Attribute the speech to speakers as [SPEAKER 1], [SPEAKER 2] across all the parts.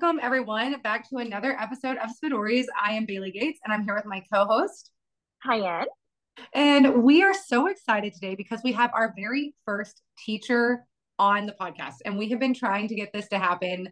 [SPEAKER 1] Welcome, everyone, back to another episode of Spidories. I am Bailey Gates, and I'm here with my co host,
[SPEAKER 2] Hyann.
[SPEAKER 1] And we are so excited today because we have our very first teacher on the podcast. And we have been trying to get this to happen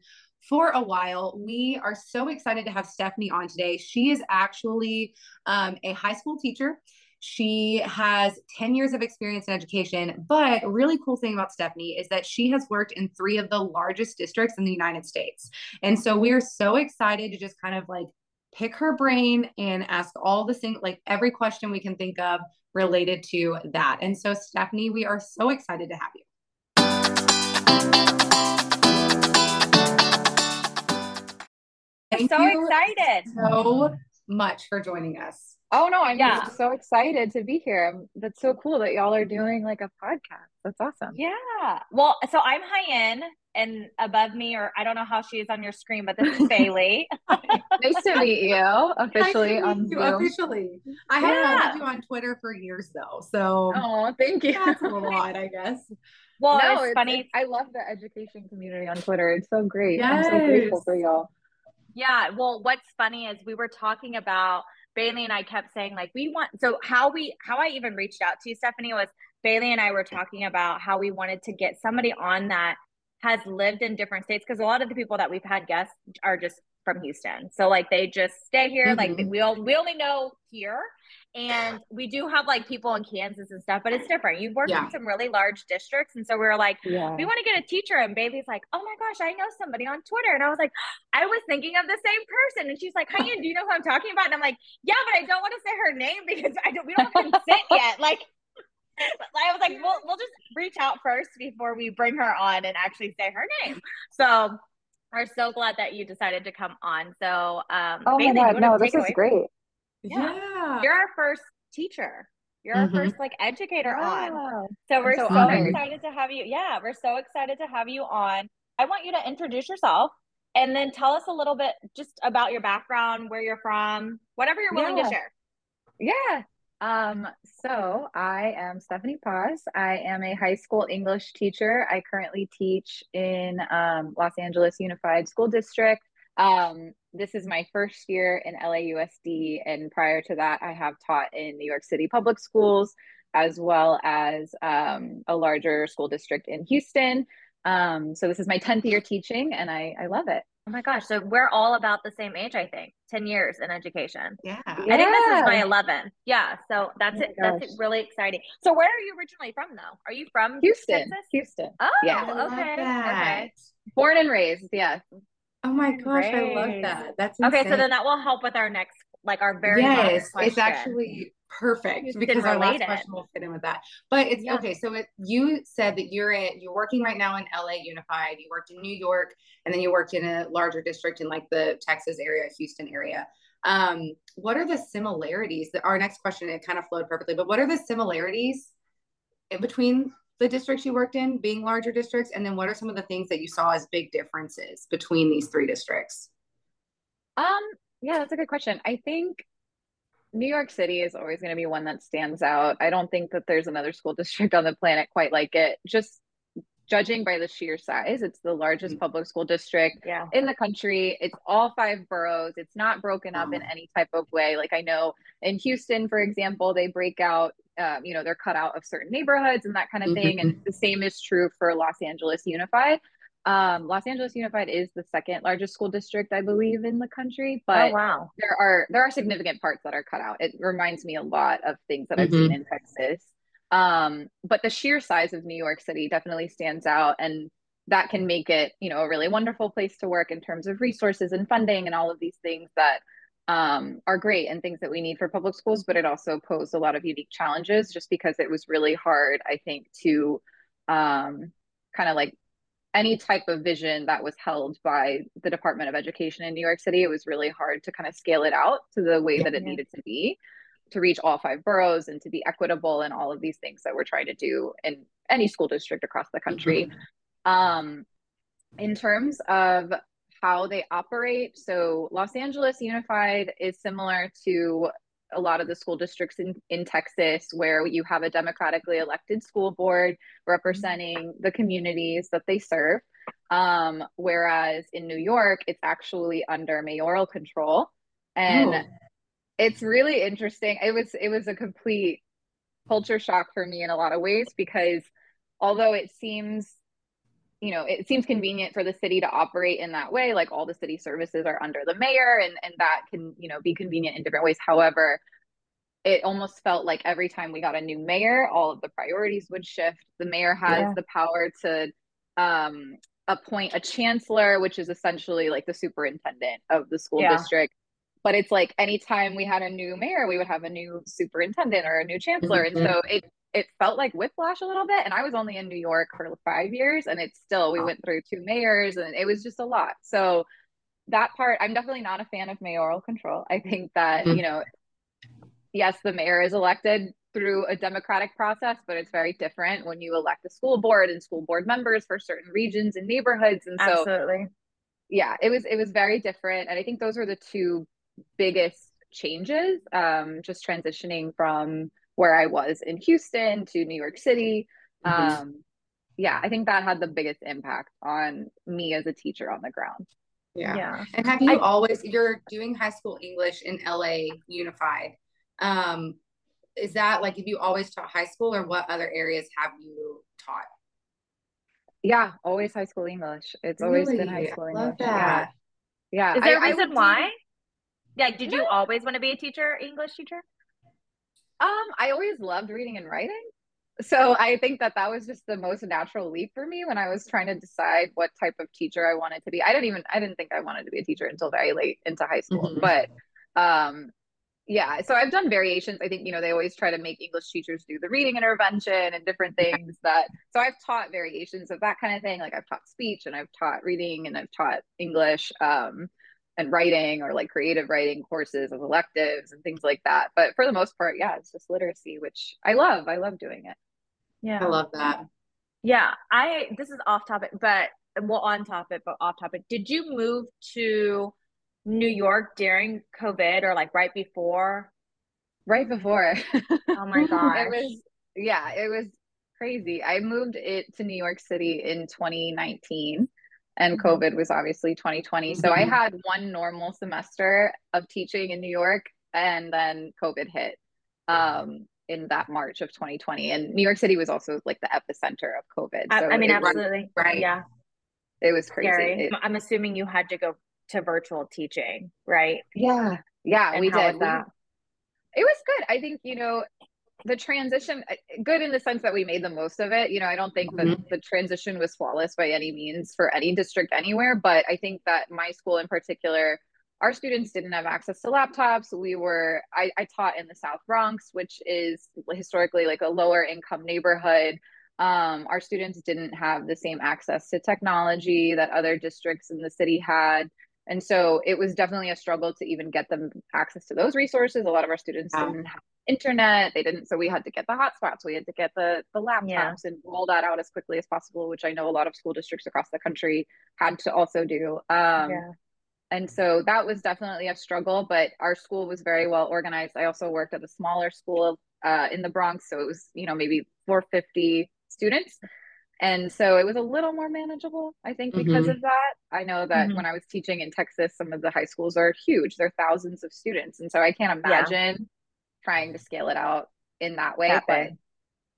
[SPEAKER 1] for a while. We are so excited to have Stephanie on today. She is actually um, a high school teacher. She has 10 years of experience in education, but a really cool thing about Stephanie is that she has worked in three of the largest districts in the United States. And so we are so excited to just kind of like pick her brain and ask all the things, like every question we can think of related to that. And so, Stephanie, we are so excited to have you.
[SPEAKER 2] Thank so excited.
[SPEAKER 1] So much for joining us.
[SPEAKER 3] Oh no, I'm yeah. so excited to be here. Um, that's so cool that y'all are doing like a podcast. That's awesome.
[SPEAKER 2] Yeah. Well, so I'm Hyann and above me, or I don't know how she is on your screen, but this is Bailey.
[SPEAKER 3] nice to meet you officially on
[SPEAKER 1] you officially. I yeah. have followed you on Twitter for years though. So
[SPEAKER 3] Oh, thank you.
[SPEAKER 1] That's a lot, I guess.
[SPEAKER 2] Well, no, it's, it's funny. It's,
[SPEAKER 3] I love the education community on Twitter. It's so great. Yes. I'm so grateful for y'all.
[SPEAKER 2] Yeah. Well, what's funny is we were talking about Bailey and I kept saying like we want so how we how I even reached out to you Stephanie was Bailey and I were talking about how we wanted to get somebody on that has lived in different states because a lot of the people that we've had guests are just from Houston. So like they just stay here mm-hmm. like we all we only know here and we do have like people in Kansas and stuff, but it's different. You've worked yeah. in some really large districts. And so we were like, yeah. we want to get a teacher. And Bailey's like, oh my gosh, I know somebody on Twitter. And I was like, I was thinking of the same person. And she's like, Hyann, do you know who I'm talking about? And I'm like, yeah, but I don't want to say her name because I don't, we don't have consent yet. Like, I was like, we'll, we'll just reach out first before we bring her on and actually say her name. So we're so glad that you decided to come on. So, um,
[SPEAKER 3] oh Bailey, my God, no, this is great.
[SPEAKER 2] Yeah. yeah. You're our first teacher. You're mm-hmm. our first like educator on. So we're so, so excited to have you. Yeah, we're so excited to have you on. I want you to introduce yourself and then tell us a little bit just about your background, where you're from, whatever you're willing
[SPEAKER 3] yeah.
[SPEAKER 2] to share.
[SPEAKER 3] Yeah. Um, so I am Stephanie Paz. I am a high school English teacher. I currently teach in um, Los Angeles Unified School District. Um, this is my first year in LAUSD, and prior to that, I have taught in New York City public schools as well as um, a larger school district in Houston. Um, so this is my 10th year teaching, and I, I love it.
[SPEAKER 2] Oh my gosh. So we're all about the same age, I think. 10 years in education.
[SPEAKER 1] Yeah. I
[SPEAKER 2] think this is my 11. Yeah. So oh that's oh it. Gosh. That's it really exciting. So where are you originally from though? Are you from
[SPEAKER 3] Houston?
[SPEAKER 2] Texas?
[SPEAKER 3] Houston.
[SPEAKER 2] Oh, yeah. okay. Okay.
[SPEAKER 3] Born and raised. Yeah.
[SPEAKER 1] Oh my gosh, Great. I love that. That's
[SPEAKER 2] insane. okay. So then that will help with our next, like our very
[SPEAKER 1] yes, it's actually perfect because our last question will fit in with that. But it's yeah. okay. So it, you said that you're in, you're working right now in LA Unified. You worked in New York, and then you worked in a larger district in like the Texas area, Houston area. Um, what are the similarities? That our next question it kind of flowed perfectly. But what are the similarities in between the districts you worked in being larger districts? And then what are some of the things that you saw as big differences between these three districts?
[SPEAKER 3] Um, yeah, that's a good question. I think New York City is always going to be one that stands out. I don't think that there's another school district on the planet quite like it. Just judging by the sheer size, it's the largest mm-hmm. public school district
[SPEAKER 2] yeah.
[SPEAKER 3] in the country. It's all five boroughs. It's not broken up in any type of way. Like I know in Houston, for example, they break out um, you know they're cut out of certain neighborhoods and that kind of thing and mm-hmm. the same is true for los angeles unified um, los angeles unified is the second largest school district i believe in the country but
[SPEAKER 2] oh, wow.
[SPEAKER 3] there are there are significant parts that are cut out. It reminds me a lot of things that i've mm-hmm. seen in texas. Um, but the sheer size of new york city definitely stands out and that can make it you know a really wonderful place to work in terms of resources and funding and all of these things that um, are great and things that we need for public schools, but it also posed a lot of unique challenges just because it was really hard, I think, to um, kind of like any type of vision that was held by the Department of Education in New York City. It was really hard to kind of scale it out to the way yeah. that it needed to be to reach all five boroughs and to be equitable and all of these things that we're trying to do in any school district across the country. Mm-hmm. Um, in terms of how they operate. So Los Angeles Unified is similar to a lot of the school districts in, in Texas where you have a democratically elected school board representing the communities that they serve. Um, whereas in New York, it's actually under mayoral control. And oh. it's really interesting. It was it was a complete culture shock for me in a lot of ways because although it seems you know it seems convenient for the city to operate in that way like all the city services are under the mayor and and that can you know be convenient in different ways however it almost felt like every time we got a new mayor all of the priorities would shift the mayor has yeah. the power to um, appoint a chancellor which is essentially like the superintendent of the school yeah. district but it's like anytime we had a new mayor we would have a new superintendent or a new chancellor mm-hmm. and so it it felt like whiplash a little bit and i was only in new york for five years and it's still we went through two mayors and it was just a lot. So that part i'm definitely not a fan of mayoral control. I think that mm-hmm. you know yes the mayor is elected through a democratic process but it's very different when you elect a school board and school board members for certain regions and neighborhoods and so
[SPEAKER 2] absolutely.
[SPEAKER 3] Yeah it was it was very different and i think those were the two biggest changes um, just transitioning from where I was in Houston to New York City. Mm-hmm. Um, yeah, I think that had the biggest impact on me as a teacher on the ground.
[SPEAKER 1] Yeah. yeah. And have you I, always, you're doing high school English in LA Unified. Um, is that like, have you always taught high school or what other areas have you taught?
[SPEAKER 3] Yeah, always high school English. It's really? always been high school I English. Love that. Yeah.
[SPEAKER 2] yeah. Is there I, a reason why? Yeah. Did you always want to be a teacher, English teacher?
[SPEAKER 3] Um, I always loved reading and writing. So I think that that was just the most natural leap for me when I was trying to decide what type of teacher I wanted to be. I didn't even I didn't think I wanted to be a teacher until very late into high school. Mm-hmm. But um yeah, so I've done variations. I think you know they always try to make English teachers do the reading intervention and different things that so I've taught variations of that kind of thing. Like I've taught speech and I've taught reading and I've taught English. Um and writing or like creative writing courses of electives and things like that. But for the most part, yeah, it's just literacy, which I love. I love doing it.
[SPEAKER 1] Yeah. I love that.
[SPEAKER 2] Yeah. I, this is off topic, but well, on topic, but off topic. Did you move to New York during COVID or like right before?
[SPEAKER 3] Right before.
[SPEAKER 2] Oh my gosh.
[SPEAKER 3] it was, yeah, it was crazy. I moved it to New York City in 2019 and mm-hmm. COVID was obviously 2020. So I mm-hmm. had one normal semester of teaching in New York, and then COVID hit um, in that March of 2020. And New York City was also like the epicenter of COVID.
[SPEAKER 2] So I, I mean, absolutely.
[SPEAKER 3] right.
[SPEAKER 2] Yeah.
[SPEAKER 3] It was crazy. It,
[SPEAKER 2] I'm assuming you had to go to virtual teaching, right?
[SPEAKER 3] Yeah. Yeah, and we did. that? it was good. I think, you know, the transition uh, good in the sense that we made the most of it. You know i don't think mm-hmm. that the transition was flawless by any means for any district anywhere but i think that my school in particular our students didn't have access to laptops. We were I, I taught in the south bronx which is historically like a lower income neighborhood. Um, our students didn't have the same access to technology that other districts in the city had and so it was definitely a struggle to even get them access to those resources a lot of our students didn't have internet. They didn't, so we had to get the hotspots. We had to get the the laptops yeah. and roll that out as quickly as possible, which I know a lot of school districts across the country had to also do. Um, yeah. And so that was definitely a struggle, but our school was very well organized. I also worked at a smaller school uh, in the Bronx, so it was you know maybe 450 students. And so it was a little more manageable, I think, because mm-hmm. of that. I know that mm-hmm. when I was teaching in Texas, some of the high schools are huge. They're thousands of students. And so I can't imagine yeah trying to scale it out in that way. That but way.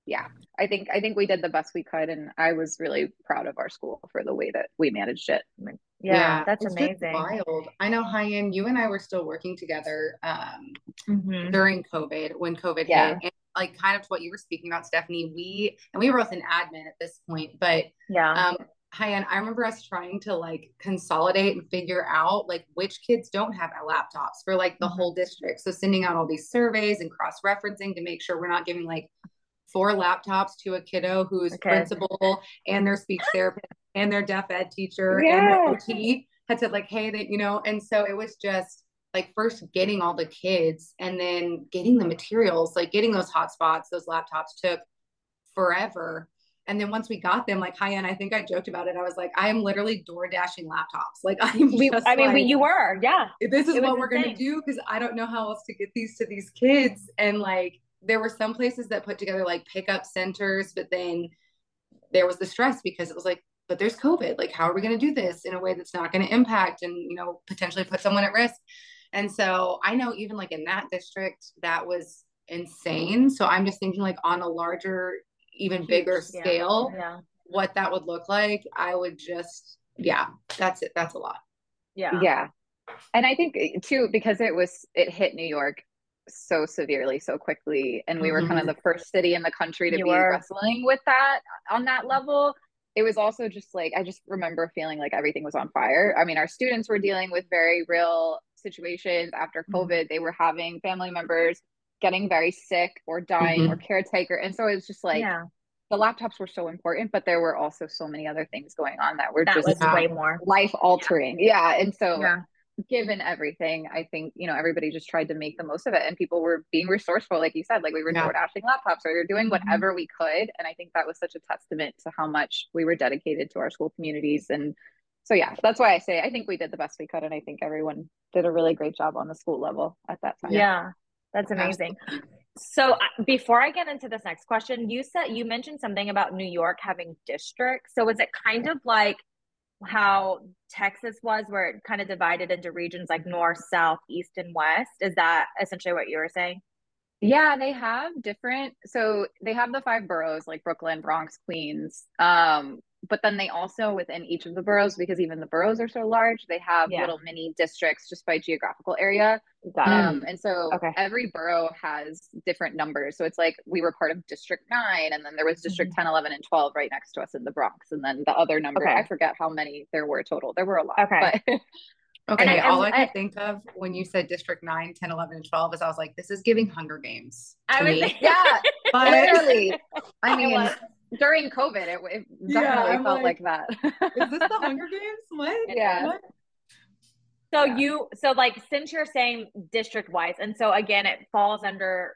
[SPEAKER 3] yeah, I think I think we did the best we could, and I was really proud of our school for the way that we managed it.
[SPEAKER 2] Yeah, yeah that's amazing.
[SPEAKER 1] Wild. I know, Hyen, you and I were still working together um, mm-hmm. during COVID when COVID yeah. hit. And like kind of to what you were speaking about, Stephanie. We and we were both in admin at this point, but
[SPEAKER 2] yeah,
[SPEAKER 1] um, Hyen, I remember us trying to like consolidate and figure out like which kids don't have laptops for like the mm-hmm. whole district. So sending out all these surveys and cross referencing to make sure we're not giving like four laptops to a kiddo who's okay. principal and their speech therapist and their deaf ed teacher yeah. and their OT had said like, hey, that you know, and so it was just like first getting all the kids and then getting the materials, like getting those hotspots, those laptops took forever and then once we got them, like Hyen, I think I joked about it. I was like, I am literally door dashing laptops. Like I'm
[SPEAKER 2] we, I mean, we, you were, yeah.
[SPEAKER 1] This is what we're gonna do because I don't know how else to get these to these kids. And like there were some places that put together like pickup centers, but then there was the stress because it was like but there's COVID. Like, how are we going to do this in a way that's not going to impact and, you know, potentially put someone at risk? And so I know even like in that district, that was insane. So I'm just thinking like on a larger, even Huge, bigger scale, yeah. what that would look like. I would just, yeah, that's it. That's a lot.
[SPEAKER 3] Yeah. Yeah. And I think eh, too, because it was, it hit New York so severely so quickly and we mm-hmm. were kind of mm-hmm. the first city in the country to you be were. wrestling with that on that level it was also just like i just remember feeling like everything was on fire i mean our students were dealing with very real situations after mm-hmm. covid mm-hmm. they were having family members getting very sick or dying mm-hmm. or caretaker. And so it was just like yeah. the laptops were so important, but there were also so many other things going on that were
[SPEAKER 2] that
[SPEAKER 3] just
[SPEAKER 2] was way more
[SPEAKER 3] life altering. Yeah. yeah. And so yeah. given everything, I think, you know, everybody just tried to make the most of it and people were being resourceful. Like you said, like we were yeah. dashing laptops or we were doing mm-hmm. whatever mm-hmm. we could. And I think that was such a testament to how much we were dedicated to our school communities and so yeah, that's why I say I think we did the best we could, and I think everyone did a really great job on the school level at that time.
[SPEAKER 2] Yeah, that's amazing. So uh, before I get into this next question, you said you mentioned something about New York having districts. So is it kind of like how Texas was, where it kind of divided into regions like north, south, east, and west? Is that essentially what you were saying?
[SPEAKER 3] Yeah, they have different. So they have the five boroughs like Brooklyn, Bronx, Queens. Um, but then they also within each of the boroughs because even the boroughs are so large they have yeah. little mini districts just by geographical area um, and so okay. every borough has different numbers so it's like we were part of district 9 and then there was district mm-hmm. 10 11 and 12 right next to us in the bronx and then the other number okay. i forget how many there were total there were a lot
[SPEAKER 1] okay but, Okay, I, all I, I could think of when you said District 9, 10, 11, and 12 is I was like, this is giving Hunger Games.
[SPEAKER 3] I was, yeah, but literally. I mean, during COVID, it, it definitely yeah, felt like, like, that.
[SPEAKER 1] is this the Hunger Games? What?
[SPEAKER 3] Yeah. What?
[SPEAKER 2] So yeah. you so like since you're saying district wise, and so again, it falls under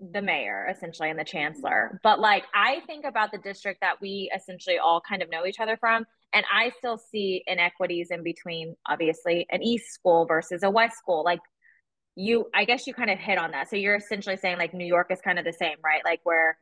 [SPEAKER 2] the mayor essentially and the chancellor. But like I think about the district that we essentially all kind of know each other from, and I still see inequities in between obviously an east school versus a west school. Like you I guess you kind of hit on that. So you're essentially saying like New York is kind of the same, right? Like where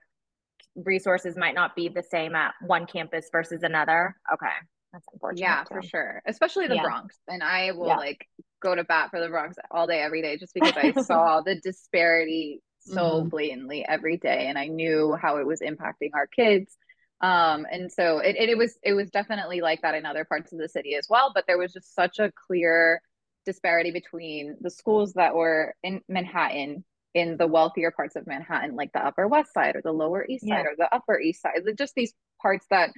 [SPEAKER 2] resources might not be the same at one campus versus another. Okay. That's unfortunate.
[SPEAKER 3] Yeah, too. for sure. Especially the yeah. Bronx. And I will yeah. like go to bat for the Bronx all day, every day, just because I saw the disparity so mm-hmm. blatantly every day. And I knew how it was impacting our kids. Um, and so it, it, it was it was definitely like that in other parts of the city as well. But there was just such a clear disparity between the schools that were in Manhattan in the wealthier parts of Manhattan, like the Upper West Side or the Lower East Side yeah. or the Upper East Side, just these parts that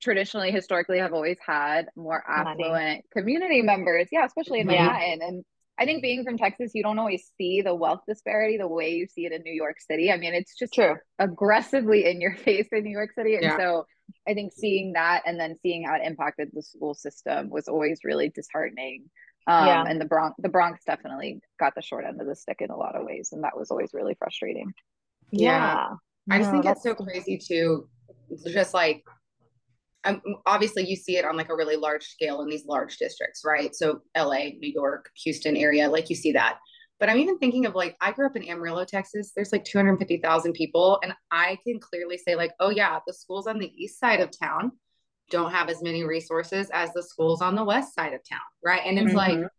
[SPEAKER 3] traditionally, historically, have always had more affluent Money. community members. Yeah, especially in yeah. Manhattan. And I think being from Texas, you don't always see the wealth disparity the way you see it in New York City. I mean, it's just
[SPEAKER 2] true
[SPEAKER 3] aggressively in your face in New York City. And yeah. so I think seeing that and then seeing how it impacted the school system was always really disheartening. Um, yeah. And the Bronx, the Bronx definitely got the short end of the stick in a lot of ways, and that was always really frustrating.
[SPEAKER 1] Yeah, yeah. I just no, think it's so crazy too. Just like, um, obviously, you see it on like a really large scale in these large districts, right? So, L.A., New York, Houston area, like you see that. But I'm even thinking of like I grew up in Amarillo, Texas. There's like 250,000 people, and I can clearly say like, oh yeah, the schools on the east side of town don't have as many resources as the schools on the west side of town, right? And it's mm-hmm. like,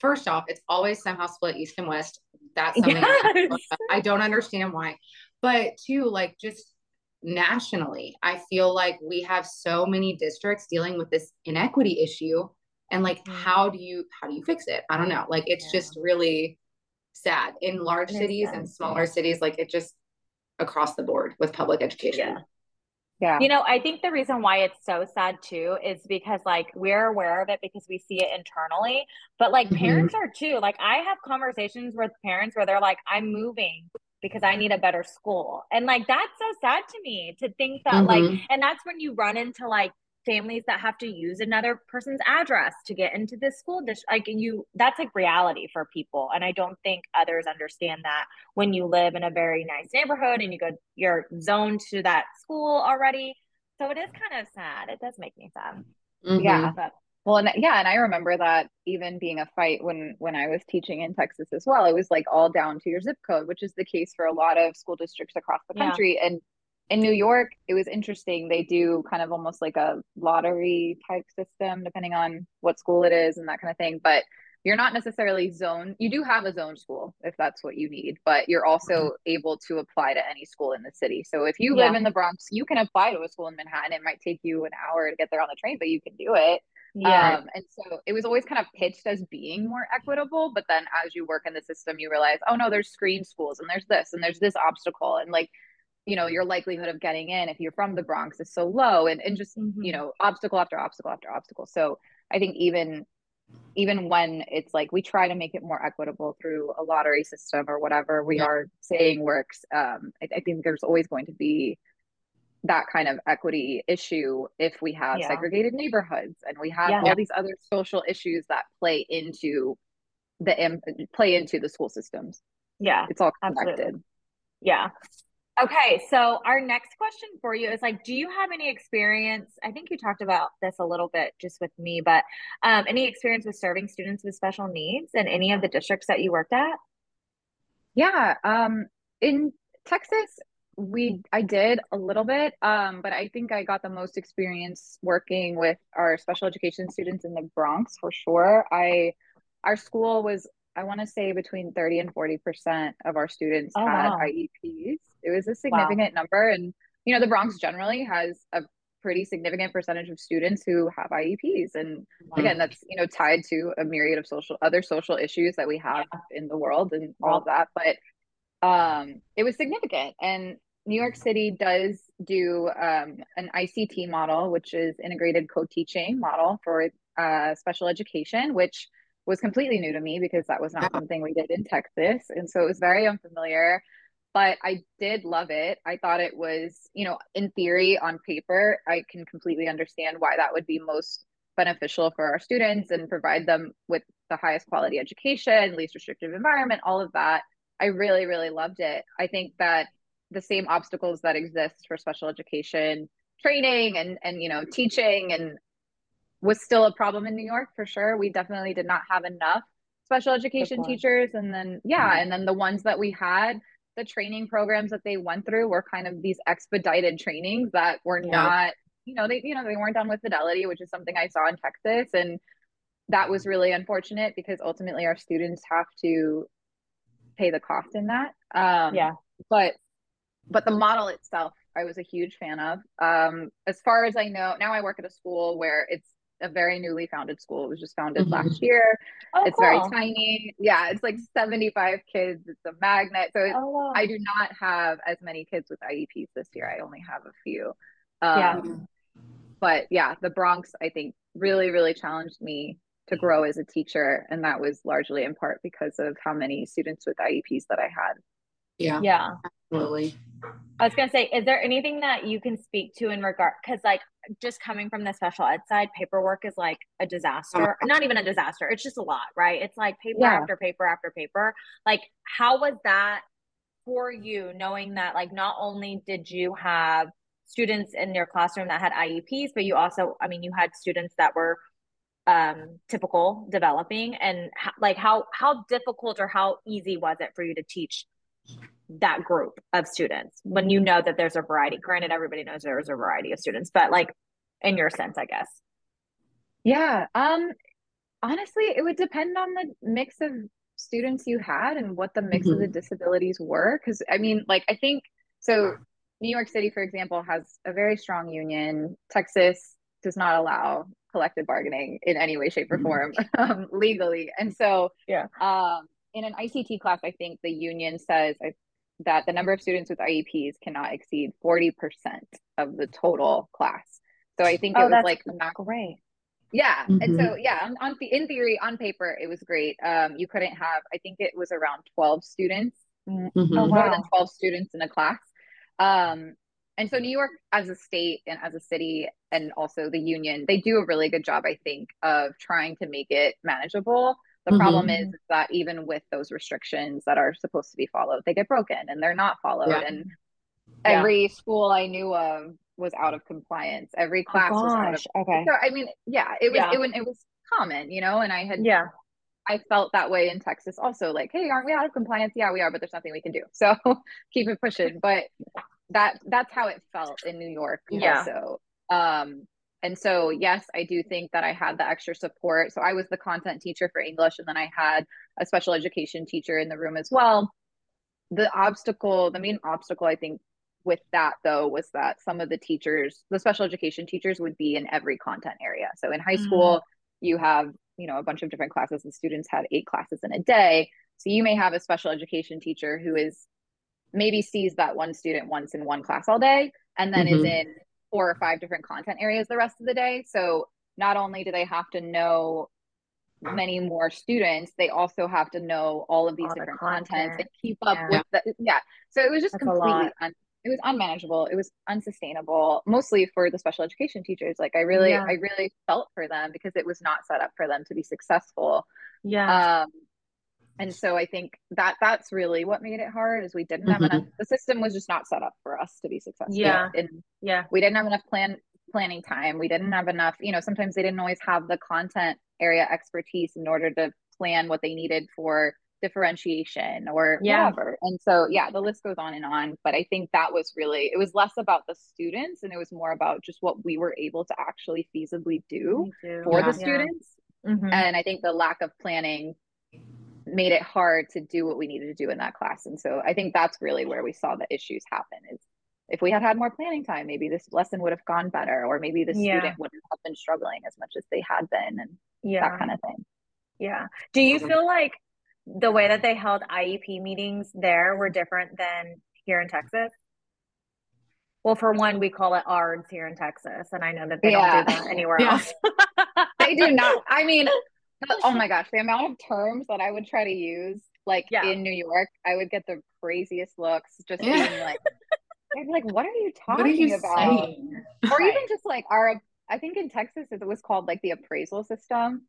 [SPEAKER 1] first off, it's always somehow split east and west. That's something yes. I don't understand why. But two, like just nationally, I feel like we have so many districts dealing with this inequity issue. And like, mm-hmm. how do you how do you fix it? I don't know. Like, it's yeah. just really sad in large cities and smaller cities. Like, it just across the board with public education.
[SPEAKER 2] Yeah. Yeah. You know, I think the reason why it's so sad too is because like we're aware of it because we see it internally, but like mm-hmm. parents are too. Like I have conversations with parents where they're like, I'm moving because I need a better school. And like that's so sad to me to think that mm-hmm. like and that's when you run into like families that have to use another person's address to get into this school district like you that's like reality for people and i don't think others understand that when you live in a very nice neighborhood and you go you're zoned to that school already so it is kind of sad it does make me sad
[SPEAKER 3] mm-hmm. yeah but well and yeah and i remember that even being a fight when when i was teaching in texas as well it was like all down to your zip code which is the case for a lot of school districts across the country yeah. and in New York, it was interesting. They do kind of almost like a lottery type system, depending on what school it is and that kind of thing. But you're not necessarily zoned. You do have a zone school if that's what you need, but you're also mm-hmm. able to apply to any school in the city. So if you yeah. live in the Bronx, you can apply to a school in Manhattan. It might take you an hour to get there on the train, but you can do it. Yeah. Um, and so it was always kind of pitched as being more equitable, but then as you work in the system, you realize, oh no, there's screen schools and there's this and there's this obstacle. And like, you know, your likelihood of getting in if you're from the Bronx is so low and, and just, mm-hmm. you know, obstacle after obstacle after obstacle. So I think even even when it's like we try to make it more equitable through a lottery system or whatever we yeah. are saying works, um, I, I think there's always going to be that kind of equity issue if we have yeah. segregated neighborhoods and we have yeah. all these other social issues that play into the play into the school systems
[SPEAKER 2] yeah
[SPEAKER 3] it's all connected
[SPEAKER 2] absolutely. yeah okay so our next question for you is like do you have any experience i think you talked about this a little bit just with me but um, any experience with serving students with special needs in any of the districts that you worked at
[SPEAKER 3] yeah um in texas we I did a little bit, um, but I think I got the most experience working with our special education students in the Bronx for sure. I our school was I want to say between 30 and 40 percent of our students oh, had wow. IEPs. It was a significant wow. number, and you know the Bronx generally has a pretty significant percentage of students who have IEPs, and wow. again that's you know tied to a myriad of social other social issues that we have yeah. in the world and all of that, but um it was significant and New York City does do um, an ICT model, which is integrated co-teaching model for uh, special education, which was completely new to me because that was not something we did in Texas, and so it was very unfamiliar. But I did love it. I thought it was, you know, in theory, on paper, I can completely understand why that would be most beneficial for our students and provide them with the highest quality education, least restrictive environment, all of that. I really, really loved it. I think that the same obstacles that exist for special education training and and you know teaching and was still a problem in New York for sure. We definitely did not have enough special education teachers and then yeah, mm-hmm. and then the ones that we had the training programs that they went through were kind of these expedited trainings that were yeah. not you know they you know they weren't done with fidelity which is something I saw in Texas and that was really unfortunate because ultimately our students have to pay the cost in that um yeah but but the model itself i was a huge fan of. Um, as far as i know now i work at a school where it's a very newly founded school. It was just founded mm-hmm. last year. Oh, it's cool. very tiny. Yeah it's like 75 kids. It's a magnet. So oh, wow. i do not have as many kids with ieps this year. I only have a few. Um, yeah. but yeah the bronx i think really really challenged me to grow as a teacher. And that was largely in part because of how many students with ieps that i had
[SPEAKER 2] yeah yeah absolutely I was gonna say, is there anything that you can speak to in regard? Because like just coming from the special ed side, paperwork is like a disaster. Uh-huh. Not even a disaster. It's just a lot, right? It's like paper yeah. after paper after paper. Like, how was that for you, knowing that like not only did you have students in your classroom that had IEPs, but you also, I mean, you had students that were um typical developing and like how how difficult or how easy was it for you to teach that group of students when you know that there's a variety granted everybody knows there's a variety of students but like in your sense i guess
[SPEAKER 3] yeah um honestly it would depend on the mix of students you had and what the mix mm-hmm. of the mm-hmm. disabilities were because i mean like i think so new york city for example has a very strong union texas does not allow collective bargaining in any way shape or mm-hmm. form um, legally and so yeah um in an ICT class, I think the union says that the number of students with IEPs cannot exceed 40% of the total class. So I think oh, it was like
[SPEAKER 2] not great.
[SPEAKER 3] Yeah. Mm-hmm. And so mm-hmm. yeah, on, on the in theory, on paper, it was great. Um, you couldn't have, I think it was around 12 students, mm-hmm. more wow. than 12 students in a class. Um, and so New York as a state and as a city and also the union, they do a really good job, I think, of trying to make it manageable. The mm-hmm. problem is, that even with those restrictions that are supposed to be followed, they get broken and they're not followed. Yeah. And every yeah. school I knew of was out of compliance. Every oh, class oh, was out of okay. So I mean, yeah, it was yeah. it, it was common, you know, and I had yeah. I felt that way in Texas also, like, hey, aren't we out of compliance? Yeah, we are, but there's nothing we can do. So keep it pushing. But that that's how it felt in New York yeah. also. Um and so yes, I do think that I had the extra support. So I was the content teacher for English and then I had a special education teacher in the room as well. The obstacle, the main obstacle I think with that though was that some of the teachers, the special education teachers would be in every content area. So in high school, you have, you know, a bunch of different classes and students had eight classes in a day. So you may have a special education teacher who is maybe sees that one student once in one class all day and then mm-hmm. is in four or five different content areas the rest of the day. So not only do they have to know many more students, they also have to know all of these all different the contents and keep up yeah. with the yeah. So it was just That's completely un, it was unmanageable. It was unsustainable, mostly for the special education teachers. Like I really yeah. I really felt for them because it was not set up for them to be successful.
[SPEAKER 2] Yeah.
[SPEAKER 3] Um and so i think that that's really what made it hard is we didn't have mm-hmm. enough the system was just not set up for us to be successful
[SPEAKER 2] yeah
[SPEAKER 3] and
[SPEAKER 2] yeah
[SPEAKER 3] we didn't have enough plan planning time we didn't have enough you know sometimes they didn't always have the content area expertise in order to plan what they needed for differentiation or yeah. whatever and so yeah the list goes on and on but i think that was really it was less about the students and it was more about just what we were able to actually feasibly do for yeah. the students yeah. mm-hmm. and i think the lack of planning made it hard to do what we needed to do in that class. And so I think that's really where we saw the issues happen is if we had had more planning time, maybe this lesson would have gone better, or maybe the yeah. student wouldn't have been struggling as much as they had been and yeah. that kind of thing.
[SPEAKER 2] Yeah. Do you mm-hmm. feel like the way that they held IEP meetings there were different than here in Texas? Well, for one, we call it ARDS here in Texas, and I know that they yeah. don't do that anywhere yeah. else.
[SPEAKER 3] they do not. I mean, oh my gosh, the amount of terms that I would try to use, like yeah. in New York, I would get the craziest looks, just yeah. being like, I'd be like, "What are you talking are you about?" Saying? Or even just like our, I think in Texas it was called like the appraisal system.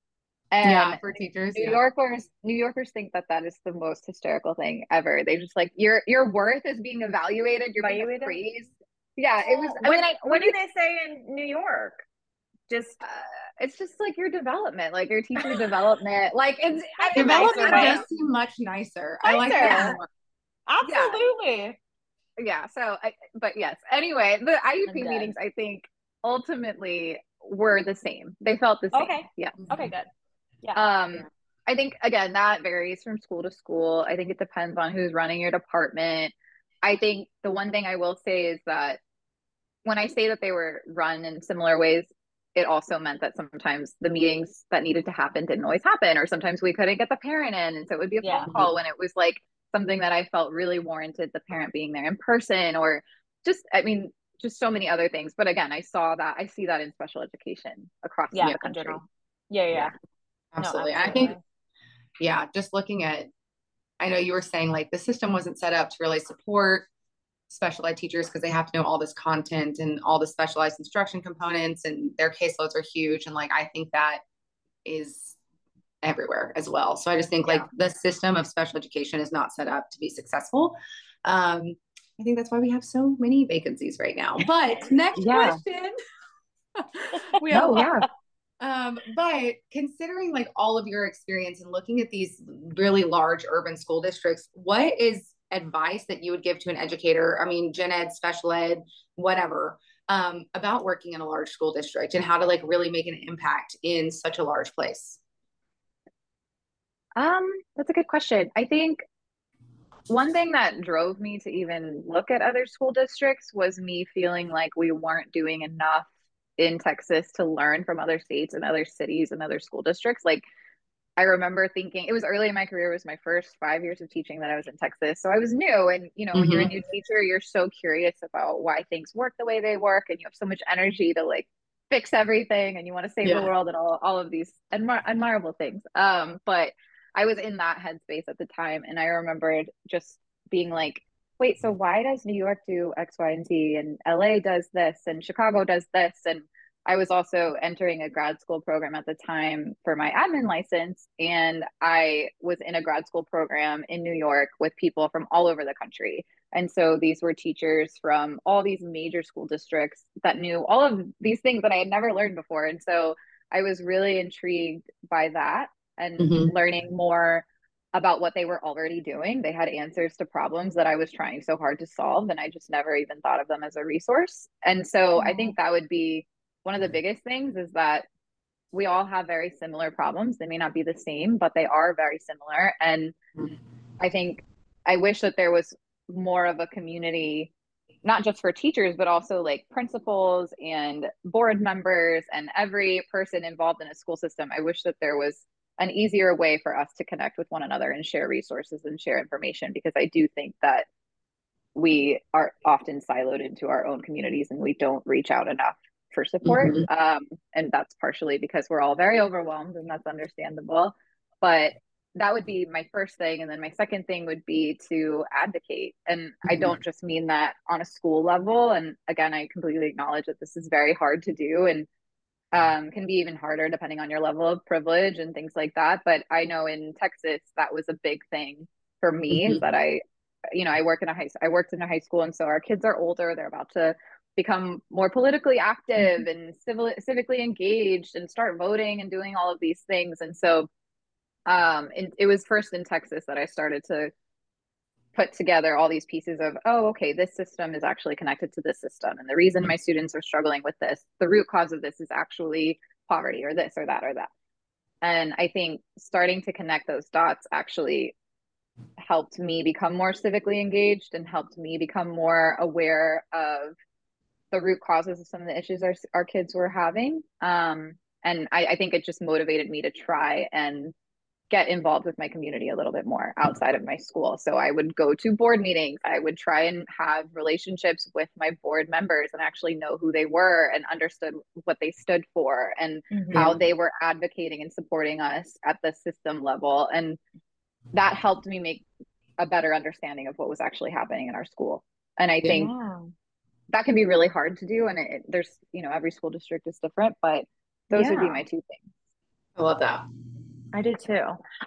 [SPEAKER 1] And yeah, for teachers,
[SPEAKER 3] New yeah. Yorkers, New Yorkers think that that is the most hysterical thing ever. They just like your your worth is being evaluated. You're being appraised. Yeah, it was.
[SPEAKER 2] When, I mean, I, what do they say in New York? Just. Uh,
[SPEAKER 3] it's just like your development, like your teacher development. Like it's
[SPEAKER 1] development nicer, does seem much nicer. nicer. I like that more.
[SPEAKER 2] Absolutely.
[SPEAKER 3] Yeah. yeah so, I, but yes. Anyway, the IEP meetings, I think, ultimately were the same. They felt the same.
[SPEAKER 2] Okay.
[SPEAKER 3] Yeah.
[SPEAKER 2] Okay. Good.
[SPEAKER 3] Yeah. Um. I think again that varies from school to school. I think it depends on who's running your department. I think the one thing I will say is that when I say that they were run in similar ways, it also meant that sometimes the meetings that needed to happen didn't always happen, or sometimes we couldn't get the parent in. And so it would be a yeah. phone call when it was like something that I felt really warranted the parent being there in person, or just, I mean, just so many other things. But again, I saw that, I see that in special education across yeah, the country.
[SPEAKER 2] Yeah, yeah. yeah.
[SPEAKER 1] Absolutely. No, absolutely. I think, yeah, just looking at, I know you were saying like the system wasn't set up to really support special ed teachers because they have to know all this content and all the specialized instruction components and their caseloads are huge and like i think that is everywhere as well. So i just think yeah. like the system of special education is not set up to be successful. Um i think that's why we have so many vacancies right now. But next question. We have oh, yeah. Um, but considering like all of your experience and looking at these really large urban school districts, what is advice that you would give to an educator, I mean, gen ed, special ed, whatever, um, about working in a large school district and how to like really make an impact in such a large place?
[SPEAKER 3] Um, that's a good question. I think one thing that drove me to even look at other school districts was me feeling like we weren't doing enough in Texas to learn from other states and other cities and other school districts. Like I remember thinking it was early in my career, it was my first five years of teaching that I was in Texas. So I was new. And, you know, mm-hmm. when you're a mm-hmm. new teacher, you're so curious about why things work the way they work. And you have so much energy to like fix everything and you want to save yeah. the world and all, all of these admir- admirable things. Um, but I was in that headspace at the time. And I remembered just being like, wait, so why does New York do X, Y, and Z? And LA does this and Chicago does this. And I was also entering a grad school program at the time for my admin license. And I was in a grad school program in New York with people from all over the country. And so these were teachers from all these major school districts that knew all of these things that I had never learned before. And so I was really intrigued by that and mm-hmm. learning more about what they were already doing. They had answers to problems that I was trying so hard to solve, and I just never even thought of them as a resource. And so mm-hmm. I think that would be one of the biggest things is that we all have very similar problems. They may not be the same, but they are very similar. And mm-hmm. I think I wish that there was more of a community, not just for teachers, but also like principals and board members and every person involved in a school system. I wish that there was an easier way for us to connect with one another and share resources and share information because I do think that we are often siloed into our own communities and we don't reach out enough for support. Mm-hmm. Um, and that's partially because we're all very overwhelmed and that's understandable. But that would be my first thing. And then my second thing would be to advocate. And mm-hmm. I don't just mean that on a school level. And again, I completely acknowledge that this is very hard to do. And um, can be even harder depending on your level of privilege and things like that. But I know in Texas that was a big thing for me mm-hmm. that I, you know, I work in a high, I worked in a high school, and so our kids are older. They're about to become more politically active mm-hmm. and civil, civically engaged and start voting and doing all of these things. And so, um, it, it was first in Texas that I started to put together all these pieces of oh okay this system is actually connected to this system and the reason my students are struggling with this the root cause of this is actually poverty or this or that or that and i think starting to connect those dots actually helped me become more civically engaged and helped me become more aware of the root causes of some of the issues our, our kids were having um, and I, I think it just motivated me to try and get involved with my community a little bit more outside of my school. So I would go to board meetings. I would try and have relationships with my board members and actually know who they were and understood what they stood for and mm-hmm. how they were advocating and supporting us at the system level. And that helped me make a better understanding of what was actually happening in our school. And I think yeah. That can be really hard to do. And it, there's, you know, every school district is different, but those yeah. would be my two things.
[SPEAKER 1] I love that.
[SPEAKER 2] I do too.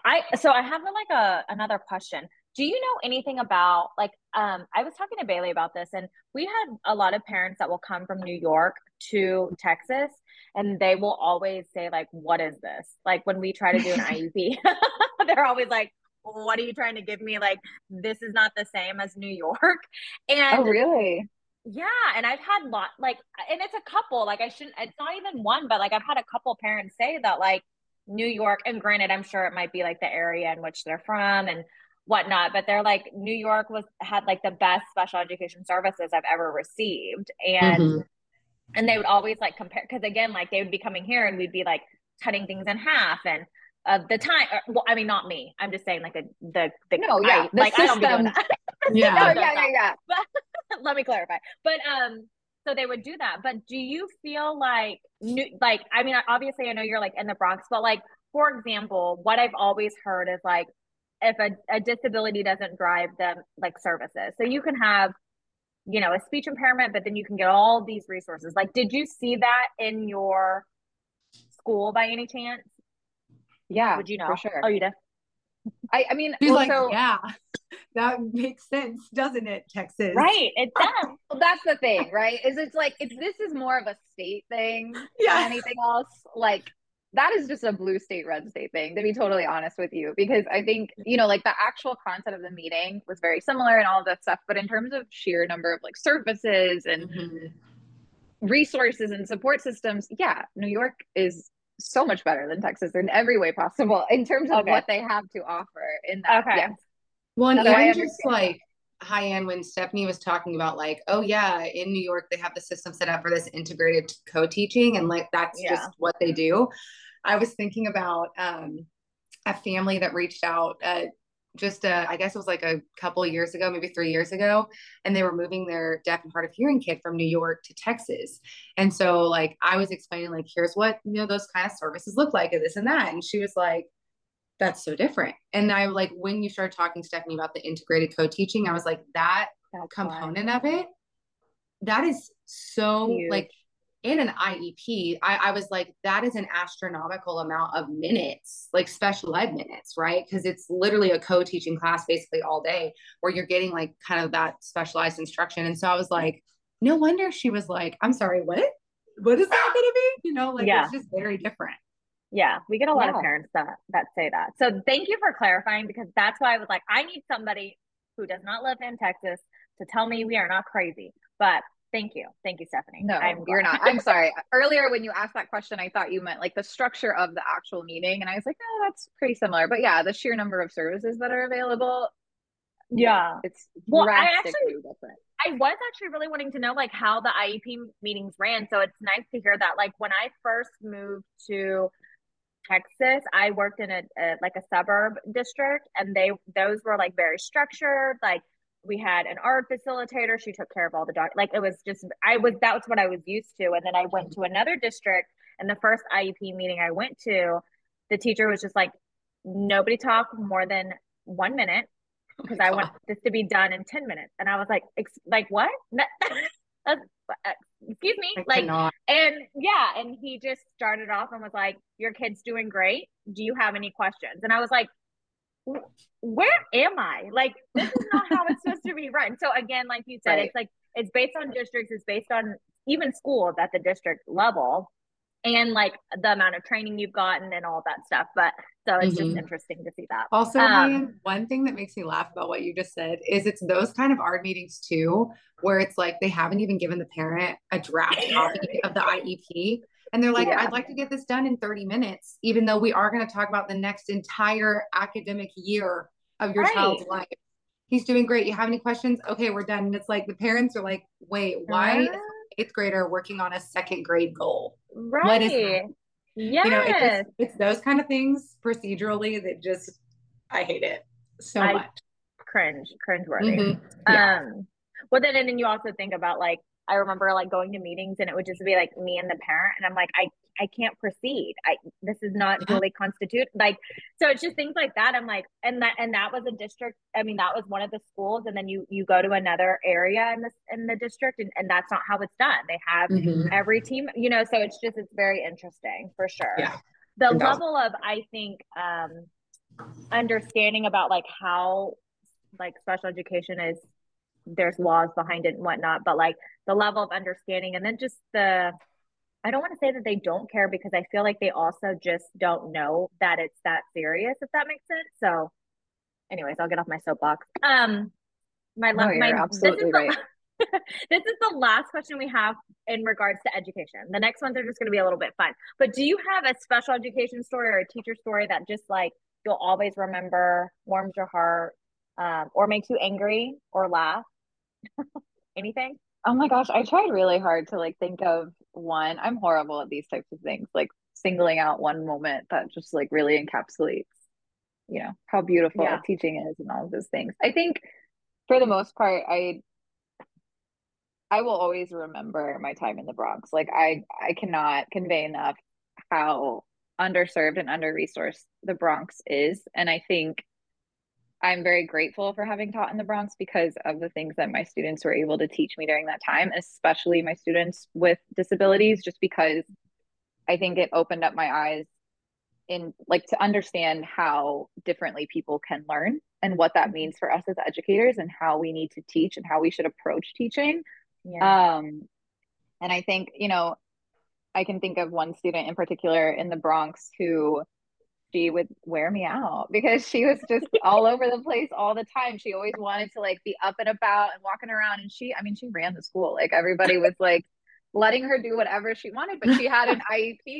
[SPEAKER 2] I so I have like a another question. Do you know anything about like um I was talking to Bailey about this and we had a lot of parents that will come from New York to Texas and they will always say like what is this? Like when we try to do an IEP they're always like what are you trying to give me like this is not the same as New York. And
[SPEAKER 3] Oh really?
[SPEAKER 2] Yeah, and I've had lot like and it's a couple like I shouldn't it's not even one but like I've had a couple parents say that like New York, and granted, I'm sure it might be like the area in which they're from and whatnot, but they're like New York was had like the best special education services I've ever received. And mm-hmm. and they would always like compare because again, like they would be coming here and we'd be like cutting things in half and uh, the time or, well i mean not me i'm just saying like the the, the
[SPEAKER 3] no yeah I, like system. i don't that
[SPEAKER 2] yeah no, yeah yeah yeah but let me clarify. But um so they would do that. But do you feel like new like i mean obviously i know you're like in the bronx but like for example what i've always heard is like if a, a disability doesn't drive them like services. So you can have you know a speech impairment but then you can get all these resources. Like did you see that in your school by any chance?
[SPEAKER 3] Yeah
[SPEAKER 2] would you know?
[SPEAKER 3] for sure.
[SPEAKER 2] Oh you did
[SPEAKER 3] I, I mean,
[SPEAKER 1] She's like, yeah, that makes sense, doesn't it, Texas?
[SPEAKER 2] Right, it does.
[SPEAKER 3] well, that's the thing, right? Is it's like if this is more of a state thing yeah. than anything else. Like that is just a blue state, red state thing. To be totally honest with you, because I think you know, like the actual content of the meeting was very similar and all of that stuff, but in terms of sheer number of like services and mm-hmm. resources and support systems, yeah, New York is so much better than Texas in every way possible in terms of okay. what they have to offer in that. Okay. Yes.
[SPEAKER 1] Well, and even just like Hyann when Stephanie was talking about like, oh yeah, in New York they have the system set up for this integrated co-teaching and like that's yeah. just what they do. I was thinking about um a family that reached out uh, just uh, I guess it was like a couple years ago, maybe three years ago, and they were moving their deaf and hard of hearing kid from New York to Texas. And so like I was explaining like here's what you know those kind of services look like and this and that, and she was like, that's so different. And I like when you started talking Stephanie about the integrated co-teaching, I was like that that's component of it, that is so Huge. like in an IEP, I, I, was like, that is an astronomical amount of minutes, like special ed minutes, right? Because it's literally a co teaching class basically all day where you're getting like kind of that specialized instruction. And so I was like, no wonder she was like, I'm sorry, what? What is that going to be? You know, like yeah. it's just very different.
[SPEAKER 2] Yeah, we get a lot yeah. of parents that that say that. So thank you for clarifying because that's why I was like, I need somebody who does not live in Texas to tell me we are not crazy. But thank you. Thank you, Stephanie.
[SPEAKER 3] No, I'm you're not. I'm sorry. Earlier when you asked that question, I thought you meant like the structure of the actual meeting. And I was like, no, that's pretty similar. But yeah, the sheer number of services that are available.
[SPEAKER 2] Yeah.
[SPEAKER 3] It's well, I actually, different.
[SPEAKER 2] I was actually really wanting to know like how the IEP meetings ran. So it's nice to hear that. Like when I first moved to Texas, I worked in a, a like a suburb district and they those were like very structured, like we had an ARD facilitator. She took care of all the dog like it was just i was that's what i was used to. And then i went to another district and the first iep meeting i went to the teacher was just like nobody talk more than one minute because oh i want this to be done in 10 minutes. And i was like like what? Uh, excuse me I like cannot. and yeah and he just started off and was like your kid's doing great. Do you have any questions? And i was like where am I? Like, this is not how it's supposed to be run. So again, like you said, right. it's like it's based on districts, it's based on even schools at the district level and like the amount of training you've gotten and all that stuff. But so it's mm-hmm. just interesting to see that.
[SPEAKER 1] Also, um, one thing that makes me laugh about what you just said is it's those kind of ARD meetings too, where it's like they haven't even given the parent a draft copy of the IEP and they're like, yeah. I'd like to get this done in 30 minutes, even though we are going to talk about the next entire academic year of your right. child's life. He's doing great. You have any questions? Okay, we're done. And it's like the parents are like, wait, why uh, eighth grader working on a second grade goal?
[SPEAKER 2] Right. What is
[SPEAKER 1] that? Yes. You know, it's, it's those kind of things procedurally that just, I hate it so I much.
[SPEAKER 2] Cringe, cringe worthy. Mm-hmm. Yeah. Um, well, then, and then you also think about like I remember like going to meetings and it would just be like me and the parent and I'm like I I can't proceed. I this is not yeah. duly constitute. Like so it's just things like that. I'm like and that and that was a district. I mean that was one of the schools and then you you go to another area in this in the district and, and that's not how it's done. They have mm-hmm. every team, you know, so it's just it's very interesting for sure.
[SPEAKER 1] Yeah.
[SPEAKER 2] The level of I think um understanding about like how like special education is there's laws behind it and whatnot, but like the level of understanding and then just the I don't want to say that they don't care because I feel like they also just don't know that it's that serious, if that makes sense. So anyways, I'll get off my soapbox. Um my love
[SPEAKER 3] no, my absolutely this right.
[SPEAKER 2] The, this is the last question we have in regards to education. The next ones are just going to be a little bit fun. But do you have a special education story or a teacher story that just like you'll always remember, warms your heart, um, or makes you angry or laugh? Anything?
[SPEAKER 3] Oh my gosh, I tried really hard to like think of one. I'm horrible at these types of things, like singling out one moment that just like really encapsulates, you know, how beautiful yeah. teaching is and all of those things. I think for the most part, I I will always remember my time in the Bronx. Like I I cannot convey enough how underserved and under resourced the Bronx is. And I think I'm very grateful for having taught in the Bronx because of the things that my students were able to teach me during that time, especially my students with disabilities, just because I think it opened up my eyes in like to understand how differently people can learn and what that means for us as educators and how we need to teach and how we should approach teaching. Yeah. Um, and I think, you know, I can think of one student in particular in the Bronx who she would wear me out because she was just all over the place all the time. She always wanted to like be up and about and walking around. And she, I mean, she ran the school. Like everybody was like letting her do whatever she wanted, but she had an IEP.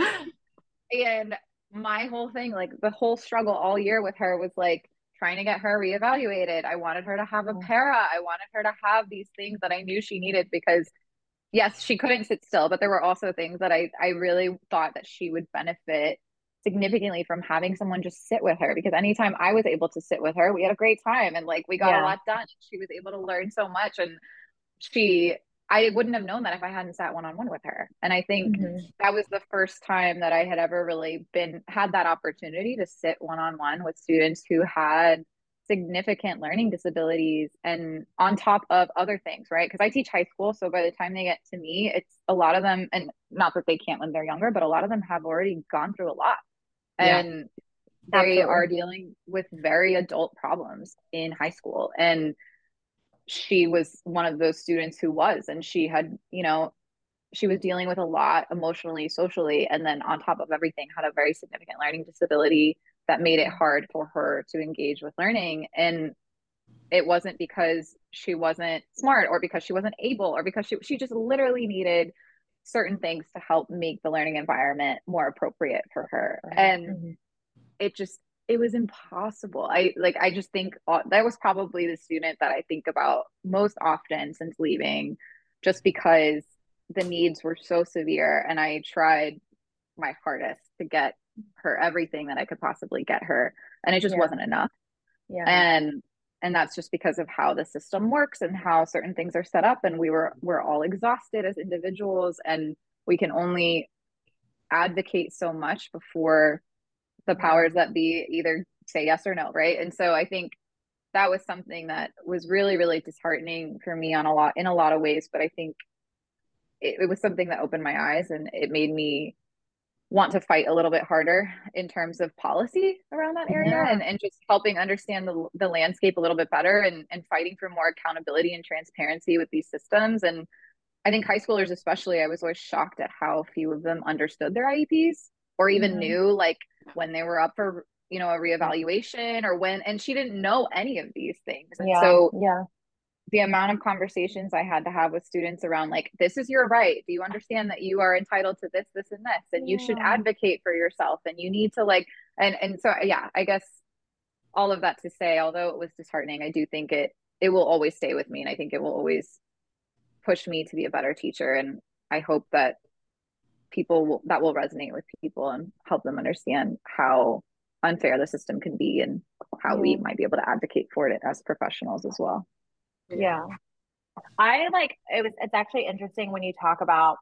[SPEAKER 3] And my whole thing, like the whole struggle all year with her was like trying to get her reevaluated. I wanted her to have a mm. para. I wanted her to have these things that I knew she needed because yes, she couldn't sit still, but there were also things that I I really thought that she would benefit significantly from having someone just sit with her because anytime I was able to sit with her, we had a great time and like we got yeah. a lot done. She was able to learn so much and she I wouldn't have known that if I hadn't sat one on one with her. And I think mm-hmm. that was the first time that I had ever really been had that opportunity to sit one on one with students who had significant learning disabilities and on top of other things, right? Because I teach high school. So by the time they get to me, it's a lot of them, and not that they can't when they're younger, but a lot of them have already gone through a lot and yeah, they are dealing with very adult problems in high school. And she was one of those students who was and she had you know she was dealing with a lot emotionally, socially, and then on top of everything, had a very significant learning disability that made it hard for her to engage with learning. And it wasn't because she wasn't smart or because she wasn't able or because she, she just literally needed certain things to help make the learning environment more appropriate for her. And mm-hmm. it just, it was impossible. I like, I just think uh, that was probably the student that I think about most often since leaving, just because the needs were so severe and I tried my hardest to get her everything that I could possibly get her and it just yeah. wasn't enough. Yeah. And and that's just because of how the system works and how certain things are set up and we were we're all exhausted as individuals and we can only advocate so much before the powers that be either say yes or no, right? And so I think that was something that was really really disheartening for me on a lot in a lot of ways, but I think it, it was something that opened my eyes and it made me want to fight a little bit harder in terms of policy around that area yeah. and, and just helping understand the, the landscape a little bit better and, and fighting for more accountability and transparency with these systems. And I think high schoolers, especially, I was always shocked at how few of them understood their IEPs or even mm-hmm. knew like when they were up for, you know, a reevaluation or when, and she didn't know any of these things. And
[SPEAKER 2] yeah.
[SPEAKER 3] so
[SPEAKER 2] yeah
[SPEAKER 3] the amount of conversations I had to have with students around like, this is your right. Do you understand that you are entitled to this, this, and this? And yeah. you should advocate for yourself and you need to like, and, and so, yeah, I guess all of that to say, although it was disheartening, I do think it, it will always stay with me. And I think it will always push me to be a better teacher. And I hope that people will, that will resonate with people and help them understand how unfair the system can be and how yeah. we might be able to advocate for it as professionals as well.
[SPEAKER 2] Yeah. I like it was it's actually interesting when you talk about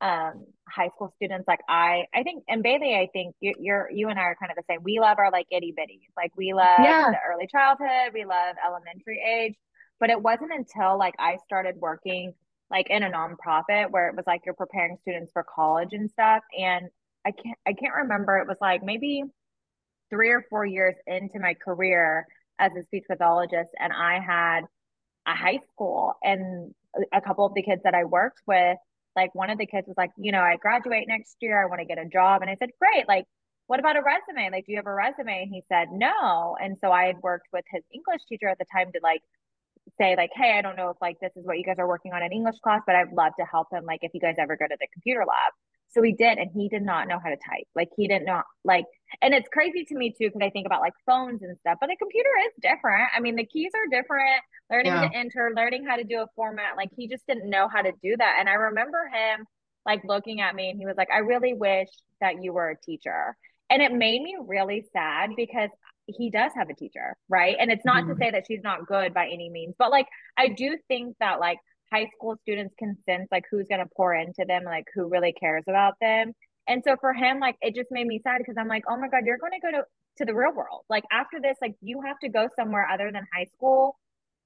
[SPEAKER 2] um high school students like I I think and Bailey I think you, you're you and I are kind of the same. We love our like itty bitties. Like we love yeah. the early childhood, we love elementary age, but it wasn't until like I started working like in a nonprofit where it was like you're preparing students for college and stuff and I can't I can't remember it was like maybe 3 or 4 years into my career as a speech pathologist and I had a high school and a couple of the kids that I worked with, like one of the kids was like, you know, I graduate next year, I want to get a job. And I said, great. Like, what about a resume? Like, do you have a resume? And he said, no. And so I had worked with his English teacher at the time to like say like, hey, I don't know if like this is what you guys are working on in English class, but I'd love to help him. Like, if you guys ever go to the computer lab. So he did, and he did not know how to type. Like he didn't know like, and it's crazy to me too because I think about like phones and stuff. But the computer is different. I mean, the keys are different. Learning yeah. to enter, learning how to do a format. Like he just didn't know how to do that. And I remember him like looking at me, and he was like, "I really wish that you were a teacher." And it made me really sad because he does have a teacher, right? And it's not mm-hmm. to say that she's not good by any means, but like I do think that like high school students can sense like who's going to pour into them, like who really cares about them. And so for him, like it just made me sad because I'm like, oh my God, you're going to go to, to the real world. Like after this, like you have to go somewhere other than high school.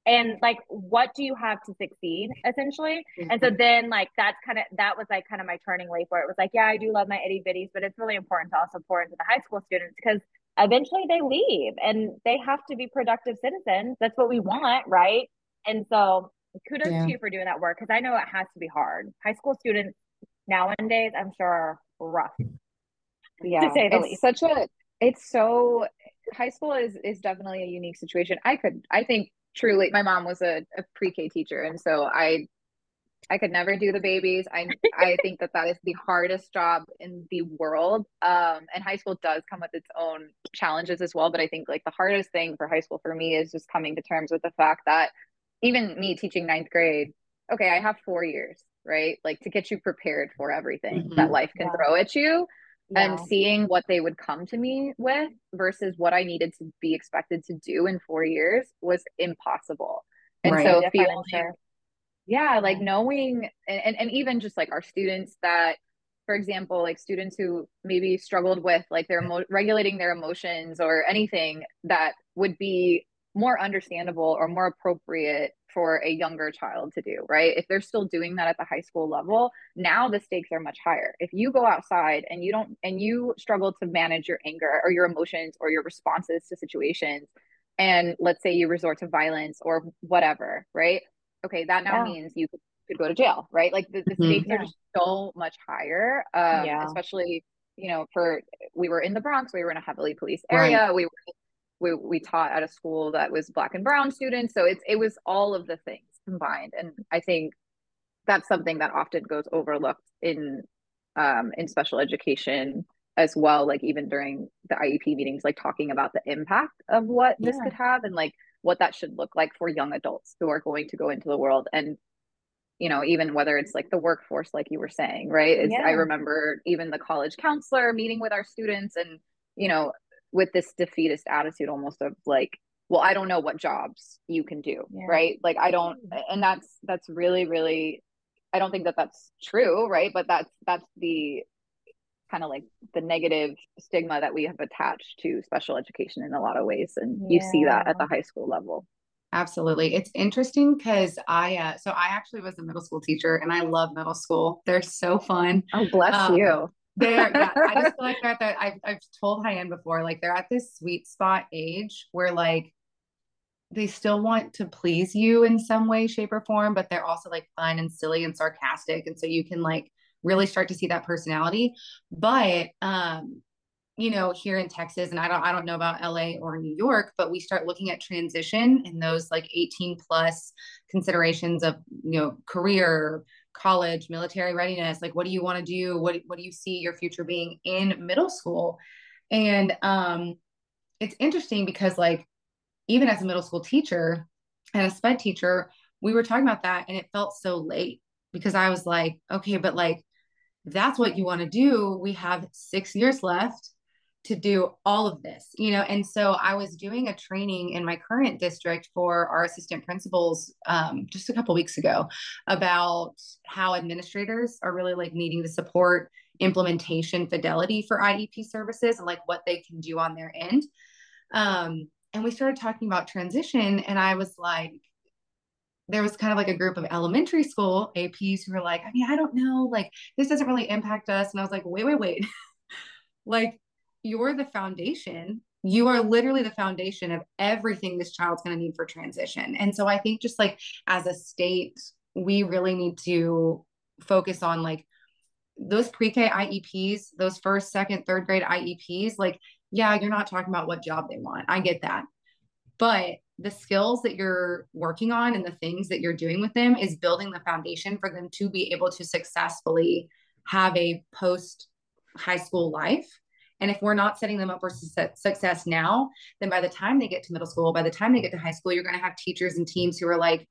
[SPEAKER 2] And like, what do you have to succeed essentially? Mm-hmm. And so mm-hmm. then, like, that's kind of that was like kind of my turning leaf where it was like, yeah, I do love my itty bitties, but it's really important to also pour into the high school students because eventually they leave and they have to be productive citizens. That's what we want, right? And so kudos yeah. to you for doing that work because I know it has to be hard. High school students nowadays, I'm sure, are rough.
[SPEAKER 3] Yeah, to say the it's least. such a. It's so. High school is is definitely a unique situation. I could, I think, truly. My mom was a, a pre K teacher, and so I I could never do the babies. I I think that that is the hardest job in the world. Um, and high school does come with its own challenges as well. But I think like the hardest thing for high school for me is just coming to terms with the fact that even me teaching ninth grade, okay, I have four years, right? Like to get you prepared for everything mm-hmm. that life can yeah. throw at you. Yeah. And seeing what they would come to me with versus what I needed to be expected to do in four years was impossible. And right. so feeling, yeah, like knowing, and, and, and even just like our students that, for example, like students who maybe struggled with like their emo- regulating their emotions or anything that would be more understandable or more appropriate for a younger child to do, right? If they're still doing that at the high school level, now the stakes are much higher. If you go outside and you don't and you struggle to manage your anger or your emotions or your responses to situations and let's say you resort to violence or whatever, right? Okay, that now yeah. means you could go to jail, right? Like the, the
[SPEAKER 1] Mhm.
[SPEAKER 3] stakes are just so much higher. Um,
[SPEAKER 2] Yeah.
[SPEAKER 3] especially, you know, for we were in the Bronx, we were in a heavily policed
[SPEAKER 1] Right.
[SPEAKER 3] area. We were we we taught at a school that was black and brown students. So it's it was all of the things combined. And I think that's something that often goes overlooked in um in special education as well, like even during the IEP meetings, like talking about the impact of what this
[SPEAKER 2] Yeah.
[SPEAKER 3] could have and like what that should look like for young adults who are going to go into the world and you know even whether it's like the workforce like you were saying right is i remember even the college counselor meeting with our students and you know with this defeatist attitude almost of like well i don't know what jobs you can do
[SPEAKER 2] Yeah.
[SPEAKER 3] right like i don't and that's that's really really i don't think that that's true right but that's that's the kind of like the negative stigma that we have attached to special education in a lot of ways and you see that at the high school level
[SPEAKER 1] Absolutely. It's interesting because I, uh, so I actually was a middle school teacher and I love middle school. They're so fun.
[SPEAKER 3] oh bless
[SPEAKER 1] Um,
[SPEAKER 3] you
[SPEAKER 1] They're, yeah, I just feel like they're at that. I've, I've told Hyann before, like they're at this sweet spot age where like they still want to please you in some way, shape, or form, but they're also like fun and silly and sarcastic. And so you can like really start to see that personality. But, um, you know, here in Texas, and I don't, I don't know about LA or New York, but we start looking at transition and those like 18 plus considerations of, you know, career, college, military readiness. Like, what do you want to do? What, what do you see your future being in middle school? And um, it's interesting because, like, even as a middle school teacher and a sped teacher, we were talking about that and it felt so late because I was like, okay, but like, that's what you want to do. We have six years left to do all of this, you know? And so I was doing a training in my current district for our assistant principals um, just a couple weeks ago about how administrators are really like needing to support implementation fidelity for IEP services and like what they can do on their end. Um, and we started talking about transition, and I was like, there was kind of like a group of elementary school APs who were like, I mean, I don't know, like this doesn't really impact us. And I was like, wait, wait, wait. like you're the foundation. You are literally the foundation of everything this child's going to need for transition. And so I think just like as a state, we really need to focus on like those pre-K IEPs, those first, second, third grade IEPs, like, yeah, you're not talking about what job they want. I get that. But the skills that you're working on and the things that you're doing with them is building the foundation for them to be able to successfully have a post high school life. And if we're not setting them up for success now, then by the time they get to middle school, by the time they get to high school, you're going to have teachers and teams who are like,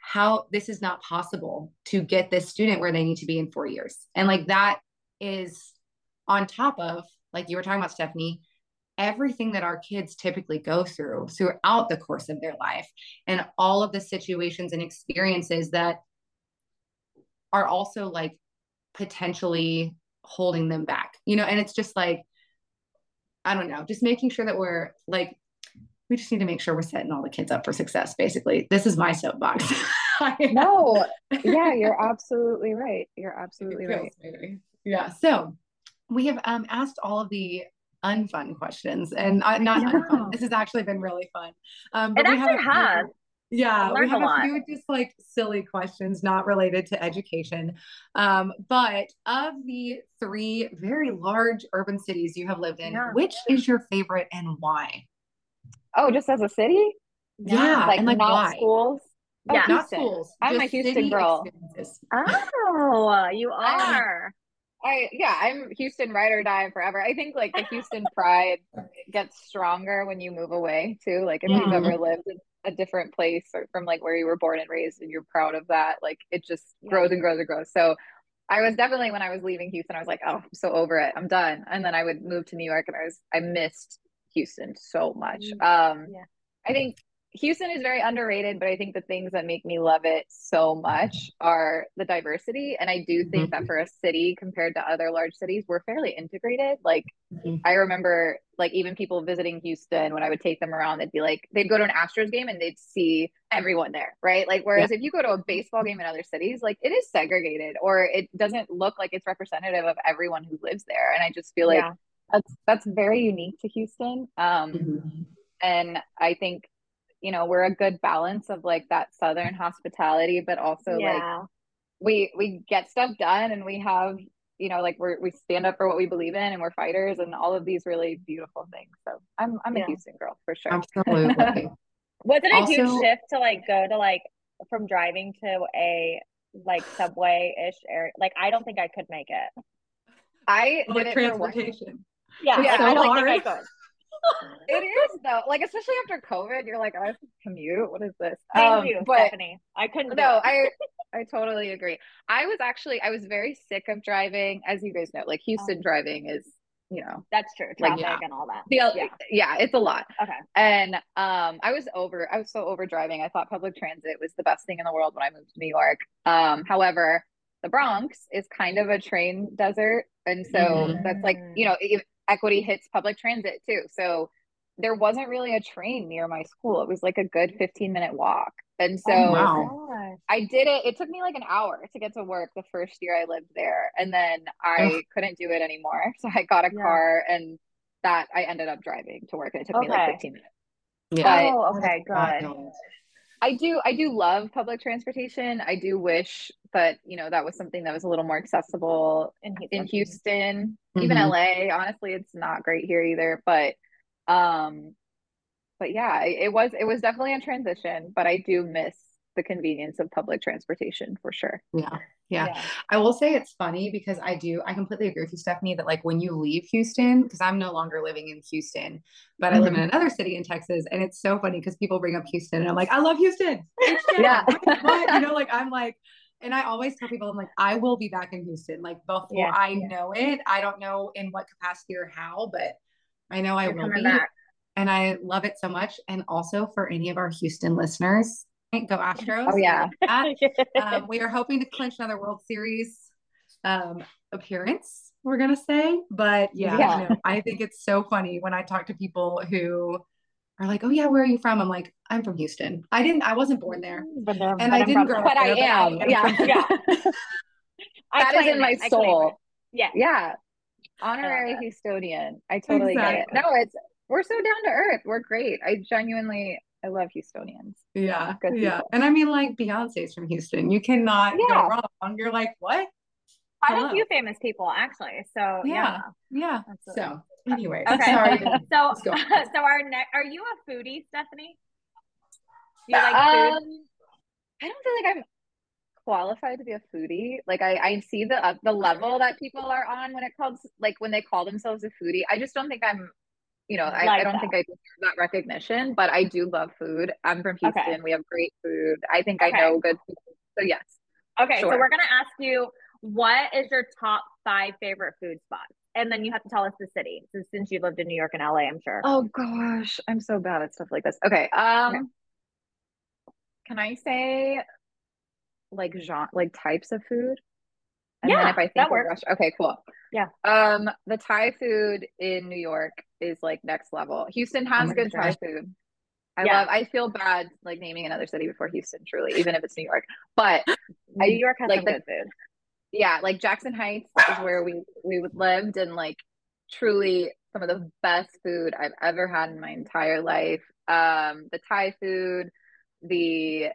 [SPEAKER 1] how this is not possible to get this student where they need to be in four years. And like that is on top of, like you were talking about, Stephanie, everything that our kids typically go through throughout the course of their life and all of the situations and experiences that are also like potentially holding them back, you know, and it's just like, I don't know, just making sure that we're like, we just need to make sure we're setting all the kids up for success. Basically, this is my soapbox.
[SPEAKER 3] no, yeah, you're absolutely right. You're absolutely right.
[SPEAKER 1] Yeah. So we have um, asked all of the unfun questions, and uh, not
[SPEAKER 2] Yeah.
[SPEAKER 1] unfun. This has actually been really fun. Um,
[SPEAKER 2] It
[SPEAKER 1] we
[SPEAKER 2] actually
[SPEAKER 1] a few-
[SPEAKER 2] has.
[SPEAKER 1] Yeah, we have
[SPEAKER 2] a
[SPEAKER 1] a, few just like silly questions not related to education. Um, but of the three very large urban cities you have lived in,
[SPEAKER 2] Yeah.
[SPEAKER 1] which is your favorite and why?
[SPEAKER 3] Oh, just as a city?
[SPEAKER 1] Yeah,
[SPEAKER 3] like
[SPEAKER 1] and like
[SPEAKER 3] not
[SPEAKER 1] why?
[SPEAKER 3] schools? Oh,
[SPEAKER 2] Yeah.
[SPEAKER 1] Not schools.
[SPEAKER 3] I'm a Houston girl.
[SPEAKER 2] Oh, you are.
[SPEAKER 3] I yeah, I'm Houston ride or die forever. I think like the Houston pride gets stronger when you move away too. Like if you've
[SPEAKER 1] Mhm.
[SPEAKER 3] ever lived in a different place or from like where you were born and raised and you're proud of that, like it just
[SPEAKER 2] Yeah.
[SPEAKER 3] grows and grows and grows. So I was definitely when I was leaving Houston, I was like, oh, I'm so over it. I'm done. And then I would move to New York and I was I missed Houston so much.
[SPEAKER 2] Mm.
[SPEAKER 3] Um
[SPEAKER 2] Yeah.
[SPEAKER 3] I think Houston is very underrated, but I think the things that make me love it so much are the diversity. And I do think that for a city compared to other large cities, we're fairly integrated. Like
[SPEAKER 1] Mhm.
[SPEAKER 3] I remember like even people visiting Houston when I would take them around, they'd be like, they'd go to an Astros game and they'd see everyone there, right? Like whereas if you go to a baseball game in other cities, like it is segregated or it doesn't look like it's representative of everyone who lives there. And I just feel like
[SPEAKER 2] Yeah.
[SPEAKER 3] that's that's very unique to Houston. Um
[SPEAKER 1] Mhm.
[SPEAKER 3] and I think you know, we're a good balance of like that southern hospitality, but also yeah. like we we get stuff done and we have you know like we're we stand up for what we believe in and we're fighters and all of these really beautiful things. So i'm i'm yeah. a houston girl for sure.
[SPEAKER 1] Absolutely.
[SPEAKER 2] Was it a also, huge shift to like go to like from driving to a like subway ish area? Like i don't think i could make it.
[SPEAKER 3] I
[SPEAKER 1] like did transportation.
[SPEAKER 2] Yeah, yeah.
[SPEAKER 3] I
[SPEAKER 2] don't hard. think i could
[SPEAKER 3] it is though like especially after covid you're like i have to commute what is this
[SPEAKER 2] thank um, you but, stephanie i couldn't
[SPEAKER 3] no i I totally agree. I was actually I was very sick of driving, as you guys know. Like Houston oh. driving is, you know,
[SPEAKER 2] that's true. Traffic like, yeah. and all that.
[SPEAKER 3] The, yeah. yeah, it's a lot.
[SPEAKER 2] Okay.
[SPEAKER 3] And um, I was over. I was so over driving. I thought public transit was the best thing in the world when I moved to New York. Um, however, the Bronx is kind of a train desert, and so mm-hmm. that's like you know, equity hits public transit too. So there wasn't really a train near my school. It was like a good 15 minute walk. And so oh, wow. I did it. It took me like an hour to get to work the first year I lived there. And then I Ugh. couldn't do it anymore. So I got a yeah. car and that I ended up driving to work and it took okay. me like 15 minutes.
[SPEAKER 2] Yeah. But oh, okay, good.
[SPEAKER 3] I do I do love public transportation. I do wish that, you know, that was something that was a little more accessible in Houston. In Houston. Mm-hmm. Even LA, honestly, it's not great here either, but um but yeah, it was it was definitely a transition, but I do miss the convenience of public transportation for sure.
[SPEAKER 1] Yeah, yeah. Yeah. I will say it's funny because I do, I completely agree with you, Stephanie, that like when you leave Houston, because I'm no longer living in Houston, but mm-hmm. I live in mm-hmm. another city in Texas. And it's so funny because people bring up Houston and I'm like, I love Houston.
[SPEAKER 3] yeah.
[SPEAKER 1] you know, like I'm like, and I always tell people, I'm like, I will be back in Houston. Like before yeah. I know it, I don't know in what capacity or how, but I know I You're will be. Back and I love it so much. And also for any of our Houston listeners, go Astros.
[SPEAKER 3] Oh yeah.
[SPEAKER 1] um, we are hoping to clinch another World Series um, appearance. We're gonna say, but yeah, yeah. Know, I think it's so funny when I talk to people who are like, "Oh yeah, where are you from?" I'm like, "I'm from Houston. I didn't. I wasn't born there, mm,
[SPEAKER 2] but and
[SPEAKER 1] but I didn't grow
[SPEAKER 3] up but there, I am. But I am. Yeah, yeah. that is in my soul.
[SPEAKER 2] Yeah,
[SPEAKER 3] yeah. Honorary uh, Houstonian. I totally exactly. get it. No, it's we're so down to earth. We're great. I genuinely I love Houstonians.
[SPEAKER 1] Yeah. Yeah. And I mean like Beyonce's from Houston. You cannot yeah. go wrong. You're like, what?
[SPEAKER 2] I know a few famous people actually. So
[SPEAKER 1] yeah. Yeah. yeah. So anyway.
[SPEAKER 2] Okay. Sorry. so so our next are you a foodie, Stephanie?
[SPEAKER 3] Do you like um, food? I don't feel like I'm qualified to be a foodie. Like I, I see the uh, the level that people are on when it comes, like when they call themselves a foodie. I just don't think I'm you know, I, like I don't that. think I deserve that recognition, but I do love food. I'm from Houston. Okay. We have great food. I think okay. I know good food. So yes.
[SPEAKER 2] Okay, sure. so we're gonna ask you what is your top five favorite food spots? And then you have to tell us the city. So since you've lived in New York and LA, I'm sure.
[SPEAKER 3] Oh gosh, I'm so bad at stuff like this. Okay. Um okay. can I say like genre like types of food?
[SPEAKER 2] And yeah, if I think that works.
[SPEAKER 3] okay, cool.
[SPEAKER 2] Yeah.
[SPEAKER 3] Um, the Thai food in New York is like next level. Houston has oh good Thai food. I yeah. love. I feel bad like naming another city before Houston, truly, even if it's New York. But
[SPEAKER 2] New York has like, some good food.
[SPEAKER 3] Yeah, like Jackson Heights is where we we lived, and like truly some of the best food I've ever had in my entire life. Um, the Thai food, the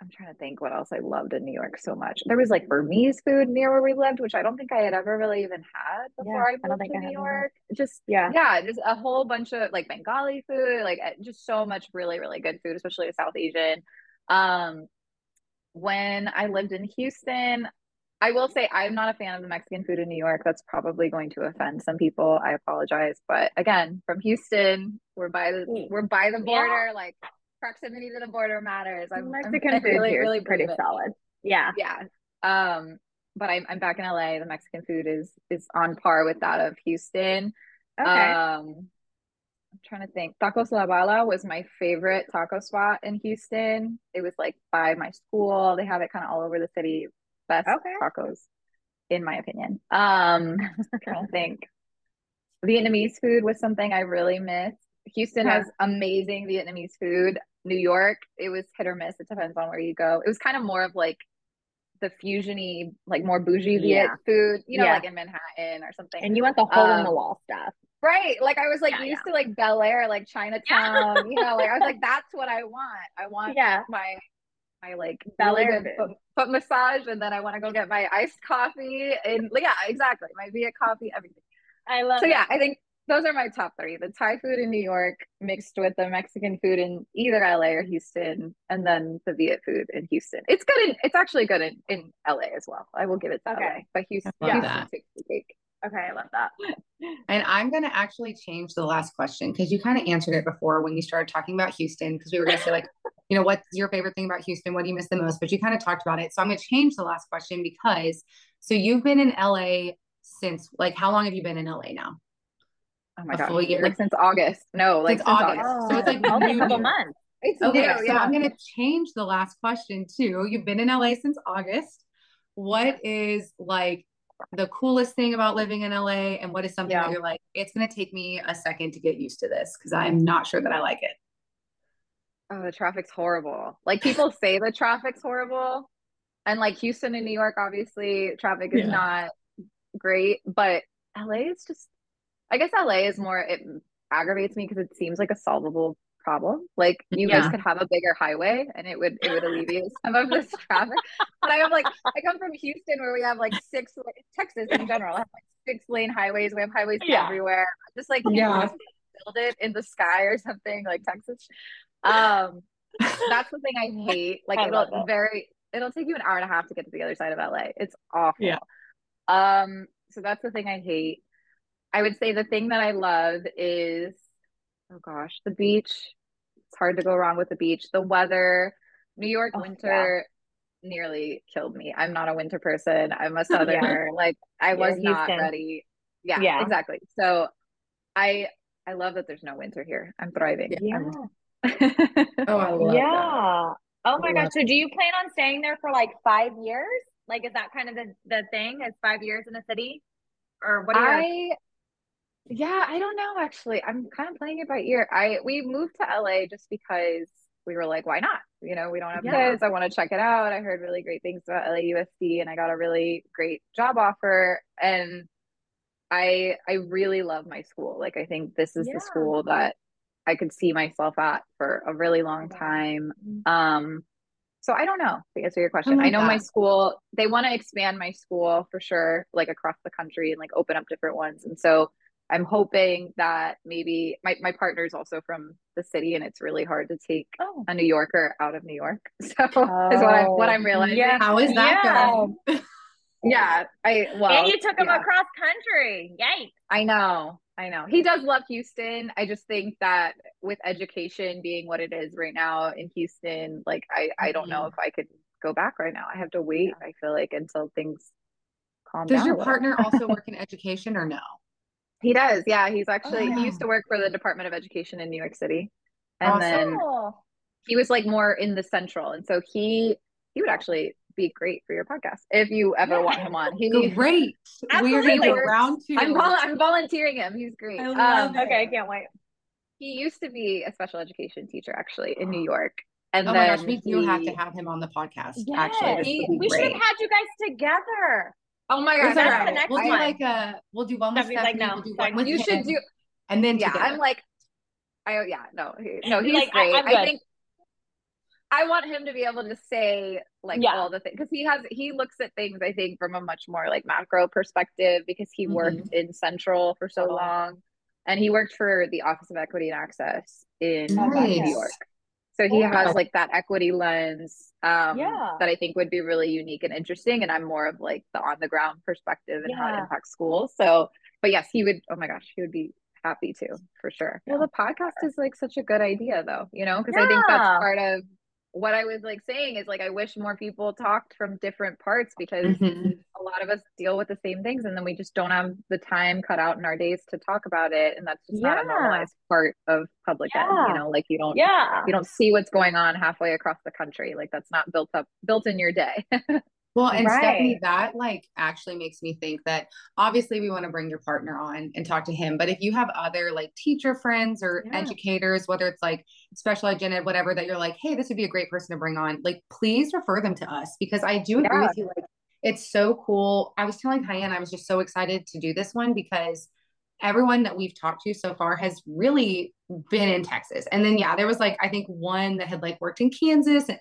[SPEAKER 3] I'm trying to think what else I loved in New York so much. There was like Burmese food near where we lived, which I don't think I had ever really even had before yeah, I moved I to New York. Just yeah, yeah, just a whole bunch of like Bengali food, like eh, just so much really really good food, especially South Asian. Um, when I lived in Houston, I will say I'm not a fan of the Mexican food in New York. That's probably going to offend some people. I apologize, but again, from Houston, we're by the mm. we're by the border, yeah. like proximity to the border matters. I'm
[SPEAKER 2] Mexican I'm, food really, here really pretty solid. Yeah.
[SPEAKER 3] Yeah. Um, but I'm I'm back in LA. The Mexican food is is on par with that of Houston.
[SPEAKER 2] Okay. Um
[SPEAKER 3] I'm trying to think. Tacos La Bala was my favorite taco spot in Houston. It was like by my school. They have it kind of all over the city. Best okay. tacos, in my opinion. Um, I'm trying to think. Vietnamese food was something I really missed. Houston has amazing Vietnamese food. New York, it was hit or miss. It depends on where you go. It was kind of more of like the fusiony, like more bougie Viet yeah. food, you know, yeah. like in Manhattan or something.
[SPEAKER 2] And you want the hole um, in the um, wall stuff.
[SPEAKER 3] Right. Like I was like yeah, used yeah. to like Bellaire, like Chinatown, you know, like I was like, that's what I want. I want
[SPEAKER 2] yeah.
[SPEAKER 3] my my like Bellaire foot, foot, massage and then I want to go get my iced coffee and yeah, exactly. My Viet coffee, everything.
[SPEAKER 2] I love
[SPEAKER 3] so
[SPEAKER 2] it.
[SPEAKER 3] yeah, I think those are my top three. The Thai food in New York mixed with the Mexican food in either LA or Houston, and then the Viet food in Houston. It's good in it's actually good in, in LA as well. I will give it to okay. LA. But Houston, Houston takes the cake.
[SPEAKER 2] Okay, I love that.
[SPEAKER 1] And I'm going to actually change the last question because you kind of answered it before when you started talking about Houston. Because we were going to say, like, you know, what's your favorite thing about Houston? What do you miss the most? But you kind of talked about it. So I'm going to change the last question because so you've been in LA since, like, how long have you been in LA now?
[SPEAKER 3] Oh my God. Like since August. No, like since, since August. August.
[SPEAKER 2] So it's like oh, only a couple months.
[SPEAKER 1] It's okay, new, so yeah. I'm going to change the last question too. You've been in LA since August. What is like the coolest thing about living in LA and what is something yeah. that you're like, it's going to take me a second to get used to this because I'm not sure that I like it.
[SPEAKER 3] Oh, the traffic's horrible. Like people say the traffic's horrible. And like Houston and New York, obviously, traffic is yeah. not great, but LA is just, I guess LA is more, it aggravates me because it seems like a solvable problem. Like you yeah. guys could have a bigger highway and it would it would alleviate some of this traffic. But I have like I come from Houston where we have like six Texas in general have like six lane highways. We have highways yeah. everywhere. Just like yeah. build it in the sky or something like Texas. Um that's the thing I hate. Like I it'll very it'll take you an hour and a half to get to the other side of LA. It's awful.
[SPEAKER 1] Yeah.
[SPEAKER 3] Um so that's the thing I hate. I would say the thing that I love is oh gosh, the beach. It's hard to go wrong with the beach. The weather, New York oh, winter yeah. nearly killed me. I'm not a winter person. I'm a southerner. yeah. Like I was You're not Houston. ready. Yeah, yeah, exactly. So I I love that there's no winter here. I'm thriving.
[SPEAKER 2] Yeah. oh, I love yeah. That. Oh my gosh. So do you plan on staying there for like five years? Like is that kind of the, the thing? Is five years in a city? Or what are
[SPEAKER 3] you yeah, I don't know actually. I'm kind of playing it by ear. I we moved to LA just because we were like, why not? You know, we don't have yeah. kids. I want to check it out. I heard really great things about LAUSD and I got a really great job offer and I I really love my school. Like I think this is yeah. the school that I could see myself at for a really long time. Mm-hmm. Um so I don't know to answer your question. I, I know that. my school, they want to expand my school for sure, like across the country and like open up different ones. And so I'm hoping that maybe my, my partner is also from the city and it's really hard to take oh. a New Yorker out of New York. So oh. is what I'm what I'm realizing.
[SPEAKER 1] Yeah. How is that yeah.
[SPEAKER 3] going? yeah. I well
[SPEAKER 2] And you took him yeah. across country. Yikes.
[SPEAKER 3] I know. I know. He does love Houston. I just think that with education being what it is right now in Houston, like I, I don't know mm-hmm. if I could go back right now. I have to wait, I feel like, until things calm
[SPEAKER 1] does
[SPEAKER 3] down.
[SPEAKER 1] Does your partner also work in education or no?
[SPEAKER 3] He does. Yeah, he's actually oh, he used to work for the Department of Education in New York City, and awesome. then he was like more in the central, and so he he would actually be great for your podcast if you ever yeah. want him on.
[SPEAKER 1] He great. We're going round two.
[SPEAKER 3] I'm, vol- I'm volunteering him. He's great.
[SPEAKER 2] Um, okay, I can't wait.
[SPEAKER 3] He used to be a special education teacher actually in New York. And
[SPEAKER 1] oh
[SPEAKER 3] then
[SPEAKER 1] my gosh, we do have to have him on the podcast. Yes. Actually,
[SPEAKER 2] we should have had you guys together.
[SPEAKER 3] Oh my god!
[SPEAKER 1] That's the next we'll one. do like a we'll do one with Stephanie. Like, no, we'll do one with
[SPEAKER 3] you should do,
[SPEAKER 1] and then
[SPEAKER 3] yeah,
[SPEAKER 1] together.
[SPEAKER 3] I'm like, I yeah, no, he, no, he's like, great. I, I, think I want him to be able to say like yeah. all the things because he has he looks at things I think from a much more like macro perspective because he mm-hmm. worked in Central for so long, and he worked for the Office of Equity and Access in nice. New York. So he oh, has like that equity lens um, yeah. that I think would be really unique and interesting. And I'm more of like the on the ground perspective and yeah. how it impacts schools. So, but yes, he would, oh my gosh, he would be happy to for sure. Well, the podcast is like such a good idea though, you know, because yeah. I think that's part of what I was like saying is like I wish more people talked from different parts because mm-hmm. a lot of us deal with the same things and then we just don't have the time cut out in our days to talk about it and that's just yeah. not a normalized part of public yeah. ed you know like you don't
[SPEAKER 2] yeah
[SPEAKER 3] you don't see what's going on halfway across the country like that's not built up built in your day
[SPEAKER 1] Well, and right. Stephanie, that like actually makes me think that obviously we want to bring your partner on and talk to him. But if you have other like teacher friends or yeah. educators, whether it's like special ed, gen ed, whatever, that you're like, hey, this would be a great person to bring on, like please refer them to us because I do agree yeah. with you. Like it's so cool. I was telling Hyann, I was just so excited to do this one because everyone that we've talked to so far has really been in Texas. And then yeah, there was like I think one that had like worked in Kansas and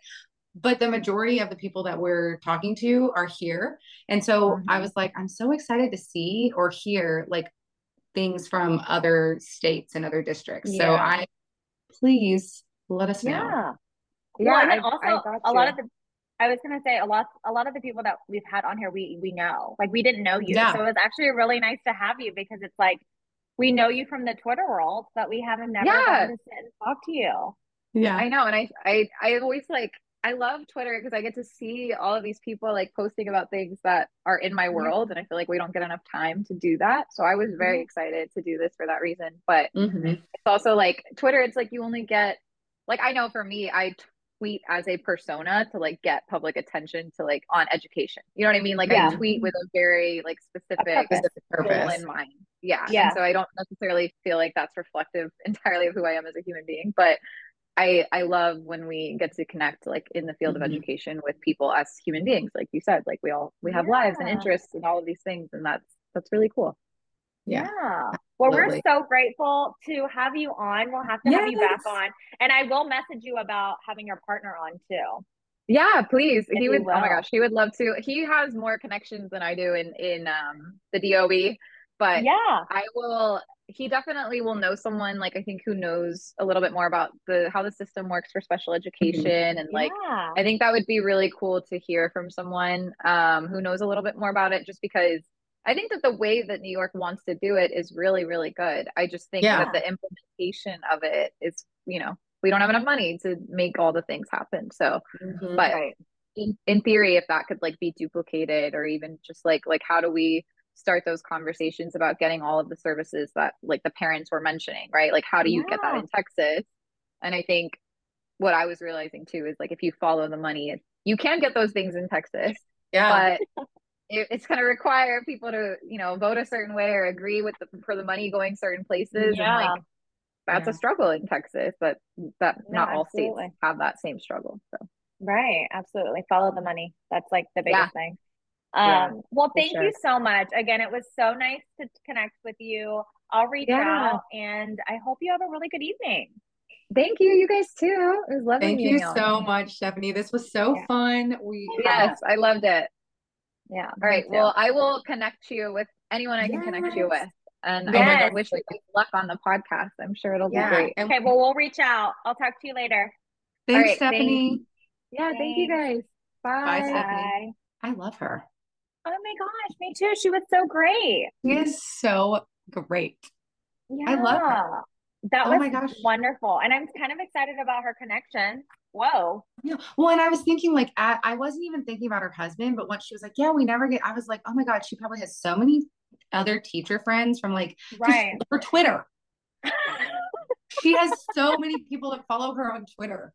[SPEAKER 1] but the majority of the people that we're talking to are here. And so mm-hmm. I was like, I'm so excited to see or hear like things from other states and other districts. Yeah. So I please let us know.
[SPEAKER 2] Yeah. Yeah. Well, and I, also I a lot of the I was gonna say a lot a lot of the people that we've had on here we we know. Like we didn't know you. Yeah. So it was actually really nice to have you because it's like we know you from the Twitter world, but we haven't never yeah. gotten to sit and talk to you.
[SPEAKER 3] Yeah. I know. And I I I always like I love Twitter because I get to see all of these people like posting about things that are in my world. And I feel like we don't get enough time to do that. So I was very mm-hmm. excited to do this for that reason. But mm-hmm. it's also like Twitter, it's like you only get, like, I know for me, I tweet as a persona to like get public attention to like on education. You know what I mean? Like yeah. I tweet with a very like specific, specific goal in mind. Yeah. Yeah. And so I don't necessarily feel like that's reflective entirely of who I am as a human being, but I I love when we get to connect like in the field mm-hmm. of education with people as human beings like you said like we all we have yeah. lives and interests and all of these things and that's that's really cool.
[SPEAKER 2] Yeah. yeah. Well, we're so grateful to have you on. We'll have to yes. have you back on. And I will message you about having your partner on too.
[SPEAKER 3] Yeah, please. If he would oh my gosh, he would love to. He has more connections than I do in in um the DOE. But yeah, I will he definitely will know someone like I think who knows a little bit more about the how the system works for special mm-hmm. education mm-hmm. and like yeah. I think that would be really cool to hear from someone um, who knows a little bit more about it just because I think that the way that New York wants to do it is really really good. I just think yeah. that the implementation of it is you know we don't have enough money to make all the things happen. So mm-hmm. but right. in, in theory if that could like be duplicated or even just like like how do we start those conversations about getting all of the services that like the parents were mentioning, right? Like how do you yeah. get that in Texas? And I think what I was realizing too is like if you follow the money, you can get those things in Texas. Yeah. But it, it's going to require people to, you know, vote a certain way or agree with the for the money going certain places. Yeah. And like that's yeah. a struggle in Texas, but that no, not all absolutely. states have that same struggle. So
[SPEAKER 2] right, absolutely. Follow the money. That's like the biggest yeah. thing. Yeah, um, well, thank sure. you so much. Again, it was so nice to connect with you. I'll reach yeah. out and I hope you have a really good evening.
[SPEAKER 3] Thank you, you guys too. It was lovely.
[SPEAKER 1] Thank you so much, Stephanie. This was so yeah. fun. We
[SPEAKER 3] yes, I loved it. Yeah. All right. Well, I will connect you with anyone I can yes. connect you with. And yes. I wish you luck on the podcast. I'm sure it'll yeah. be great.
[SPEAKER 2] Okay. Well, we'll reach out. I'll talk to you later.
[SPEAKER 1] Thanks, right, Stephanie. Thanks.
[SPEAKER 3] Yeah. Thanks. Thank you guys. Bye. Bye,
[SPEAKER 1] Stephanie. I love her.
[SPEAKER 2] Oh my gosh, me too. She was so great.
[SPEAKER 1] She is so great. Yeah. I love her.
[SPEAKER 2] That oh was my gosh. wonderful. And I'm kind of excited about her connection. Whoa.
[SPEAKER 1] Yeah. Well, and I was thinking like I, I wasn't even thinking about her husband, but once she was like, Yeah, we never get I was like, Oh my God, she probably has so many other teacher friends from like right. her Twitter. she has so many people that follow her on Twitter.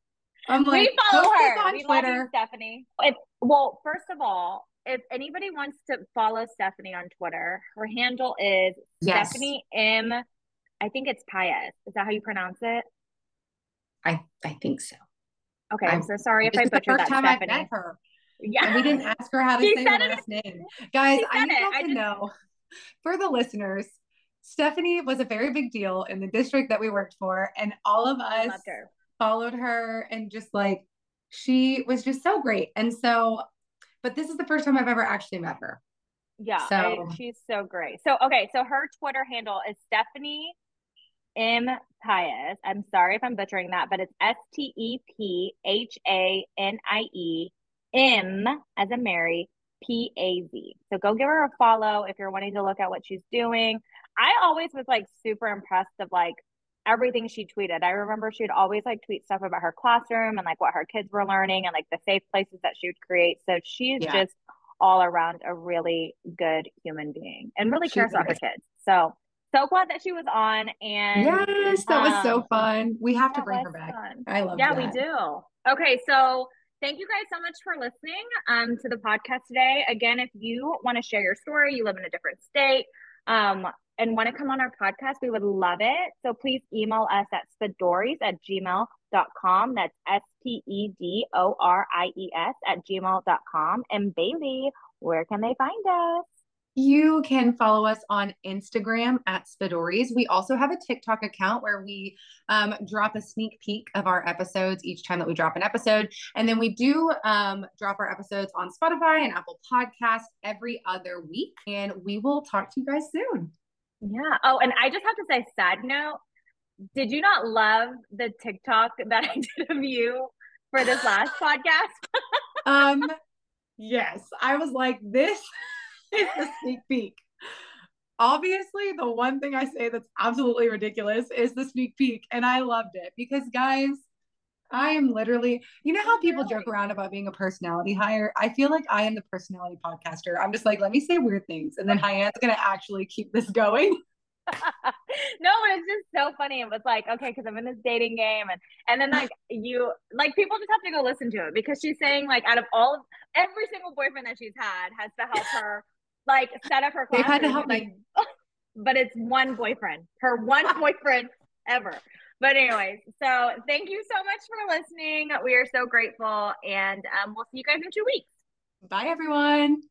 [SPEAKER 1] I'm like, we follow her
[SPEAKER 2] on we Twitter. You, Stephanie. If, well, first of all, if anybody wants to follow Stephanie on Twitter, her handle is yes. Stephanie M. I think it's Paez. Is that how you pronounce it?
[SPEAKER 1] I I think so.
[SPEAKER 2] Okay, I'm, so sorry if I butchered the first that, time Stephanie. I met
[SPEAKER 1] her. Yeah, and we didn't ask her how to say her last name, guys. I need you to just... know for the listeners. Stephanie was a very big deal in the district that we worked for, and all of us her. followed her and just like she was just so great. And so but this is the first time I've ever actually met her.
[SPEAKER 2] Yeah, so I, she's so great. So okay, so her Twitter handle is Stephanie M Paez. I'm sorry if I'm butchering that, but it's S T E P H A N I E M as a Mary P A Z. So go give her a follow if you're wanting to look at what she's doing. I always was like super impressed of like everything she tweeted. I remember she'd always like tweet stuff about her classroom and like what her kids were learning and like the safe places that she would create. So she's yeah. just all around a really good human being and really cares about her kids. So so glad that she was on and
[SPEAKER 1] yes that um, was so um, fun we have to bring her back fun. i love
[SPEAKER 2] yeah
[SPEAKER 1] that.
[SPEAKER 2] we do okay so thank you guys so much for listening um to the podcast today again if you want to share your story you live in a different state um and want to come on our podcast, we would love it. So please email us at spedories at gmail.com. That's S P E D O R I E S at gmail.com. And Bailey, where can they find us?
[SPEAKER 1] You can follow us on Instagram at Spedories. We also have a TikTok account where we um, drop a sneak peek of our episodes each time that we drop an episode. And then we do um, drop our episodes on Spotify and Apple Podcasts every other week. And we will talk to you guys soon.
[SPEAKER 2] Yeah. Oh, and I just have to say, side note, did you not love the TikTok that I did of you for this last podcast?
[SPEAKER 1] um, yes. I was like, this is the sneak peek. Obviously, the one thing I say that's absolutely ridiculous is the sneak peek. And I loved it because, guys, I am literally, you know how people joke around about being a personality hire? I feel like I am the personality podcaster. I'm just like, let me say weird things. And then Hyann's going to actually keep this going.
[SPEAKER 2] no, but it's just so funny. It was like, okay, because I'm in this dating game, and and then like you, like people just have to go listen to it because she's saying like out of all of every single boyfriend that she's had has to help her like set up her
[SPEAKER 1] They've had to help
[SPEAKER 2] like,
[SPEAKER 1] me.
[SPEAKER 2] but it's one boyfriend, her one boyfriend ever. But anyways, so thank you so much for listening. We are so grateful, and um, we'll see you guys in two weeks.
[SPEAKER 1] Bye, everyone.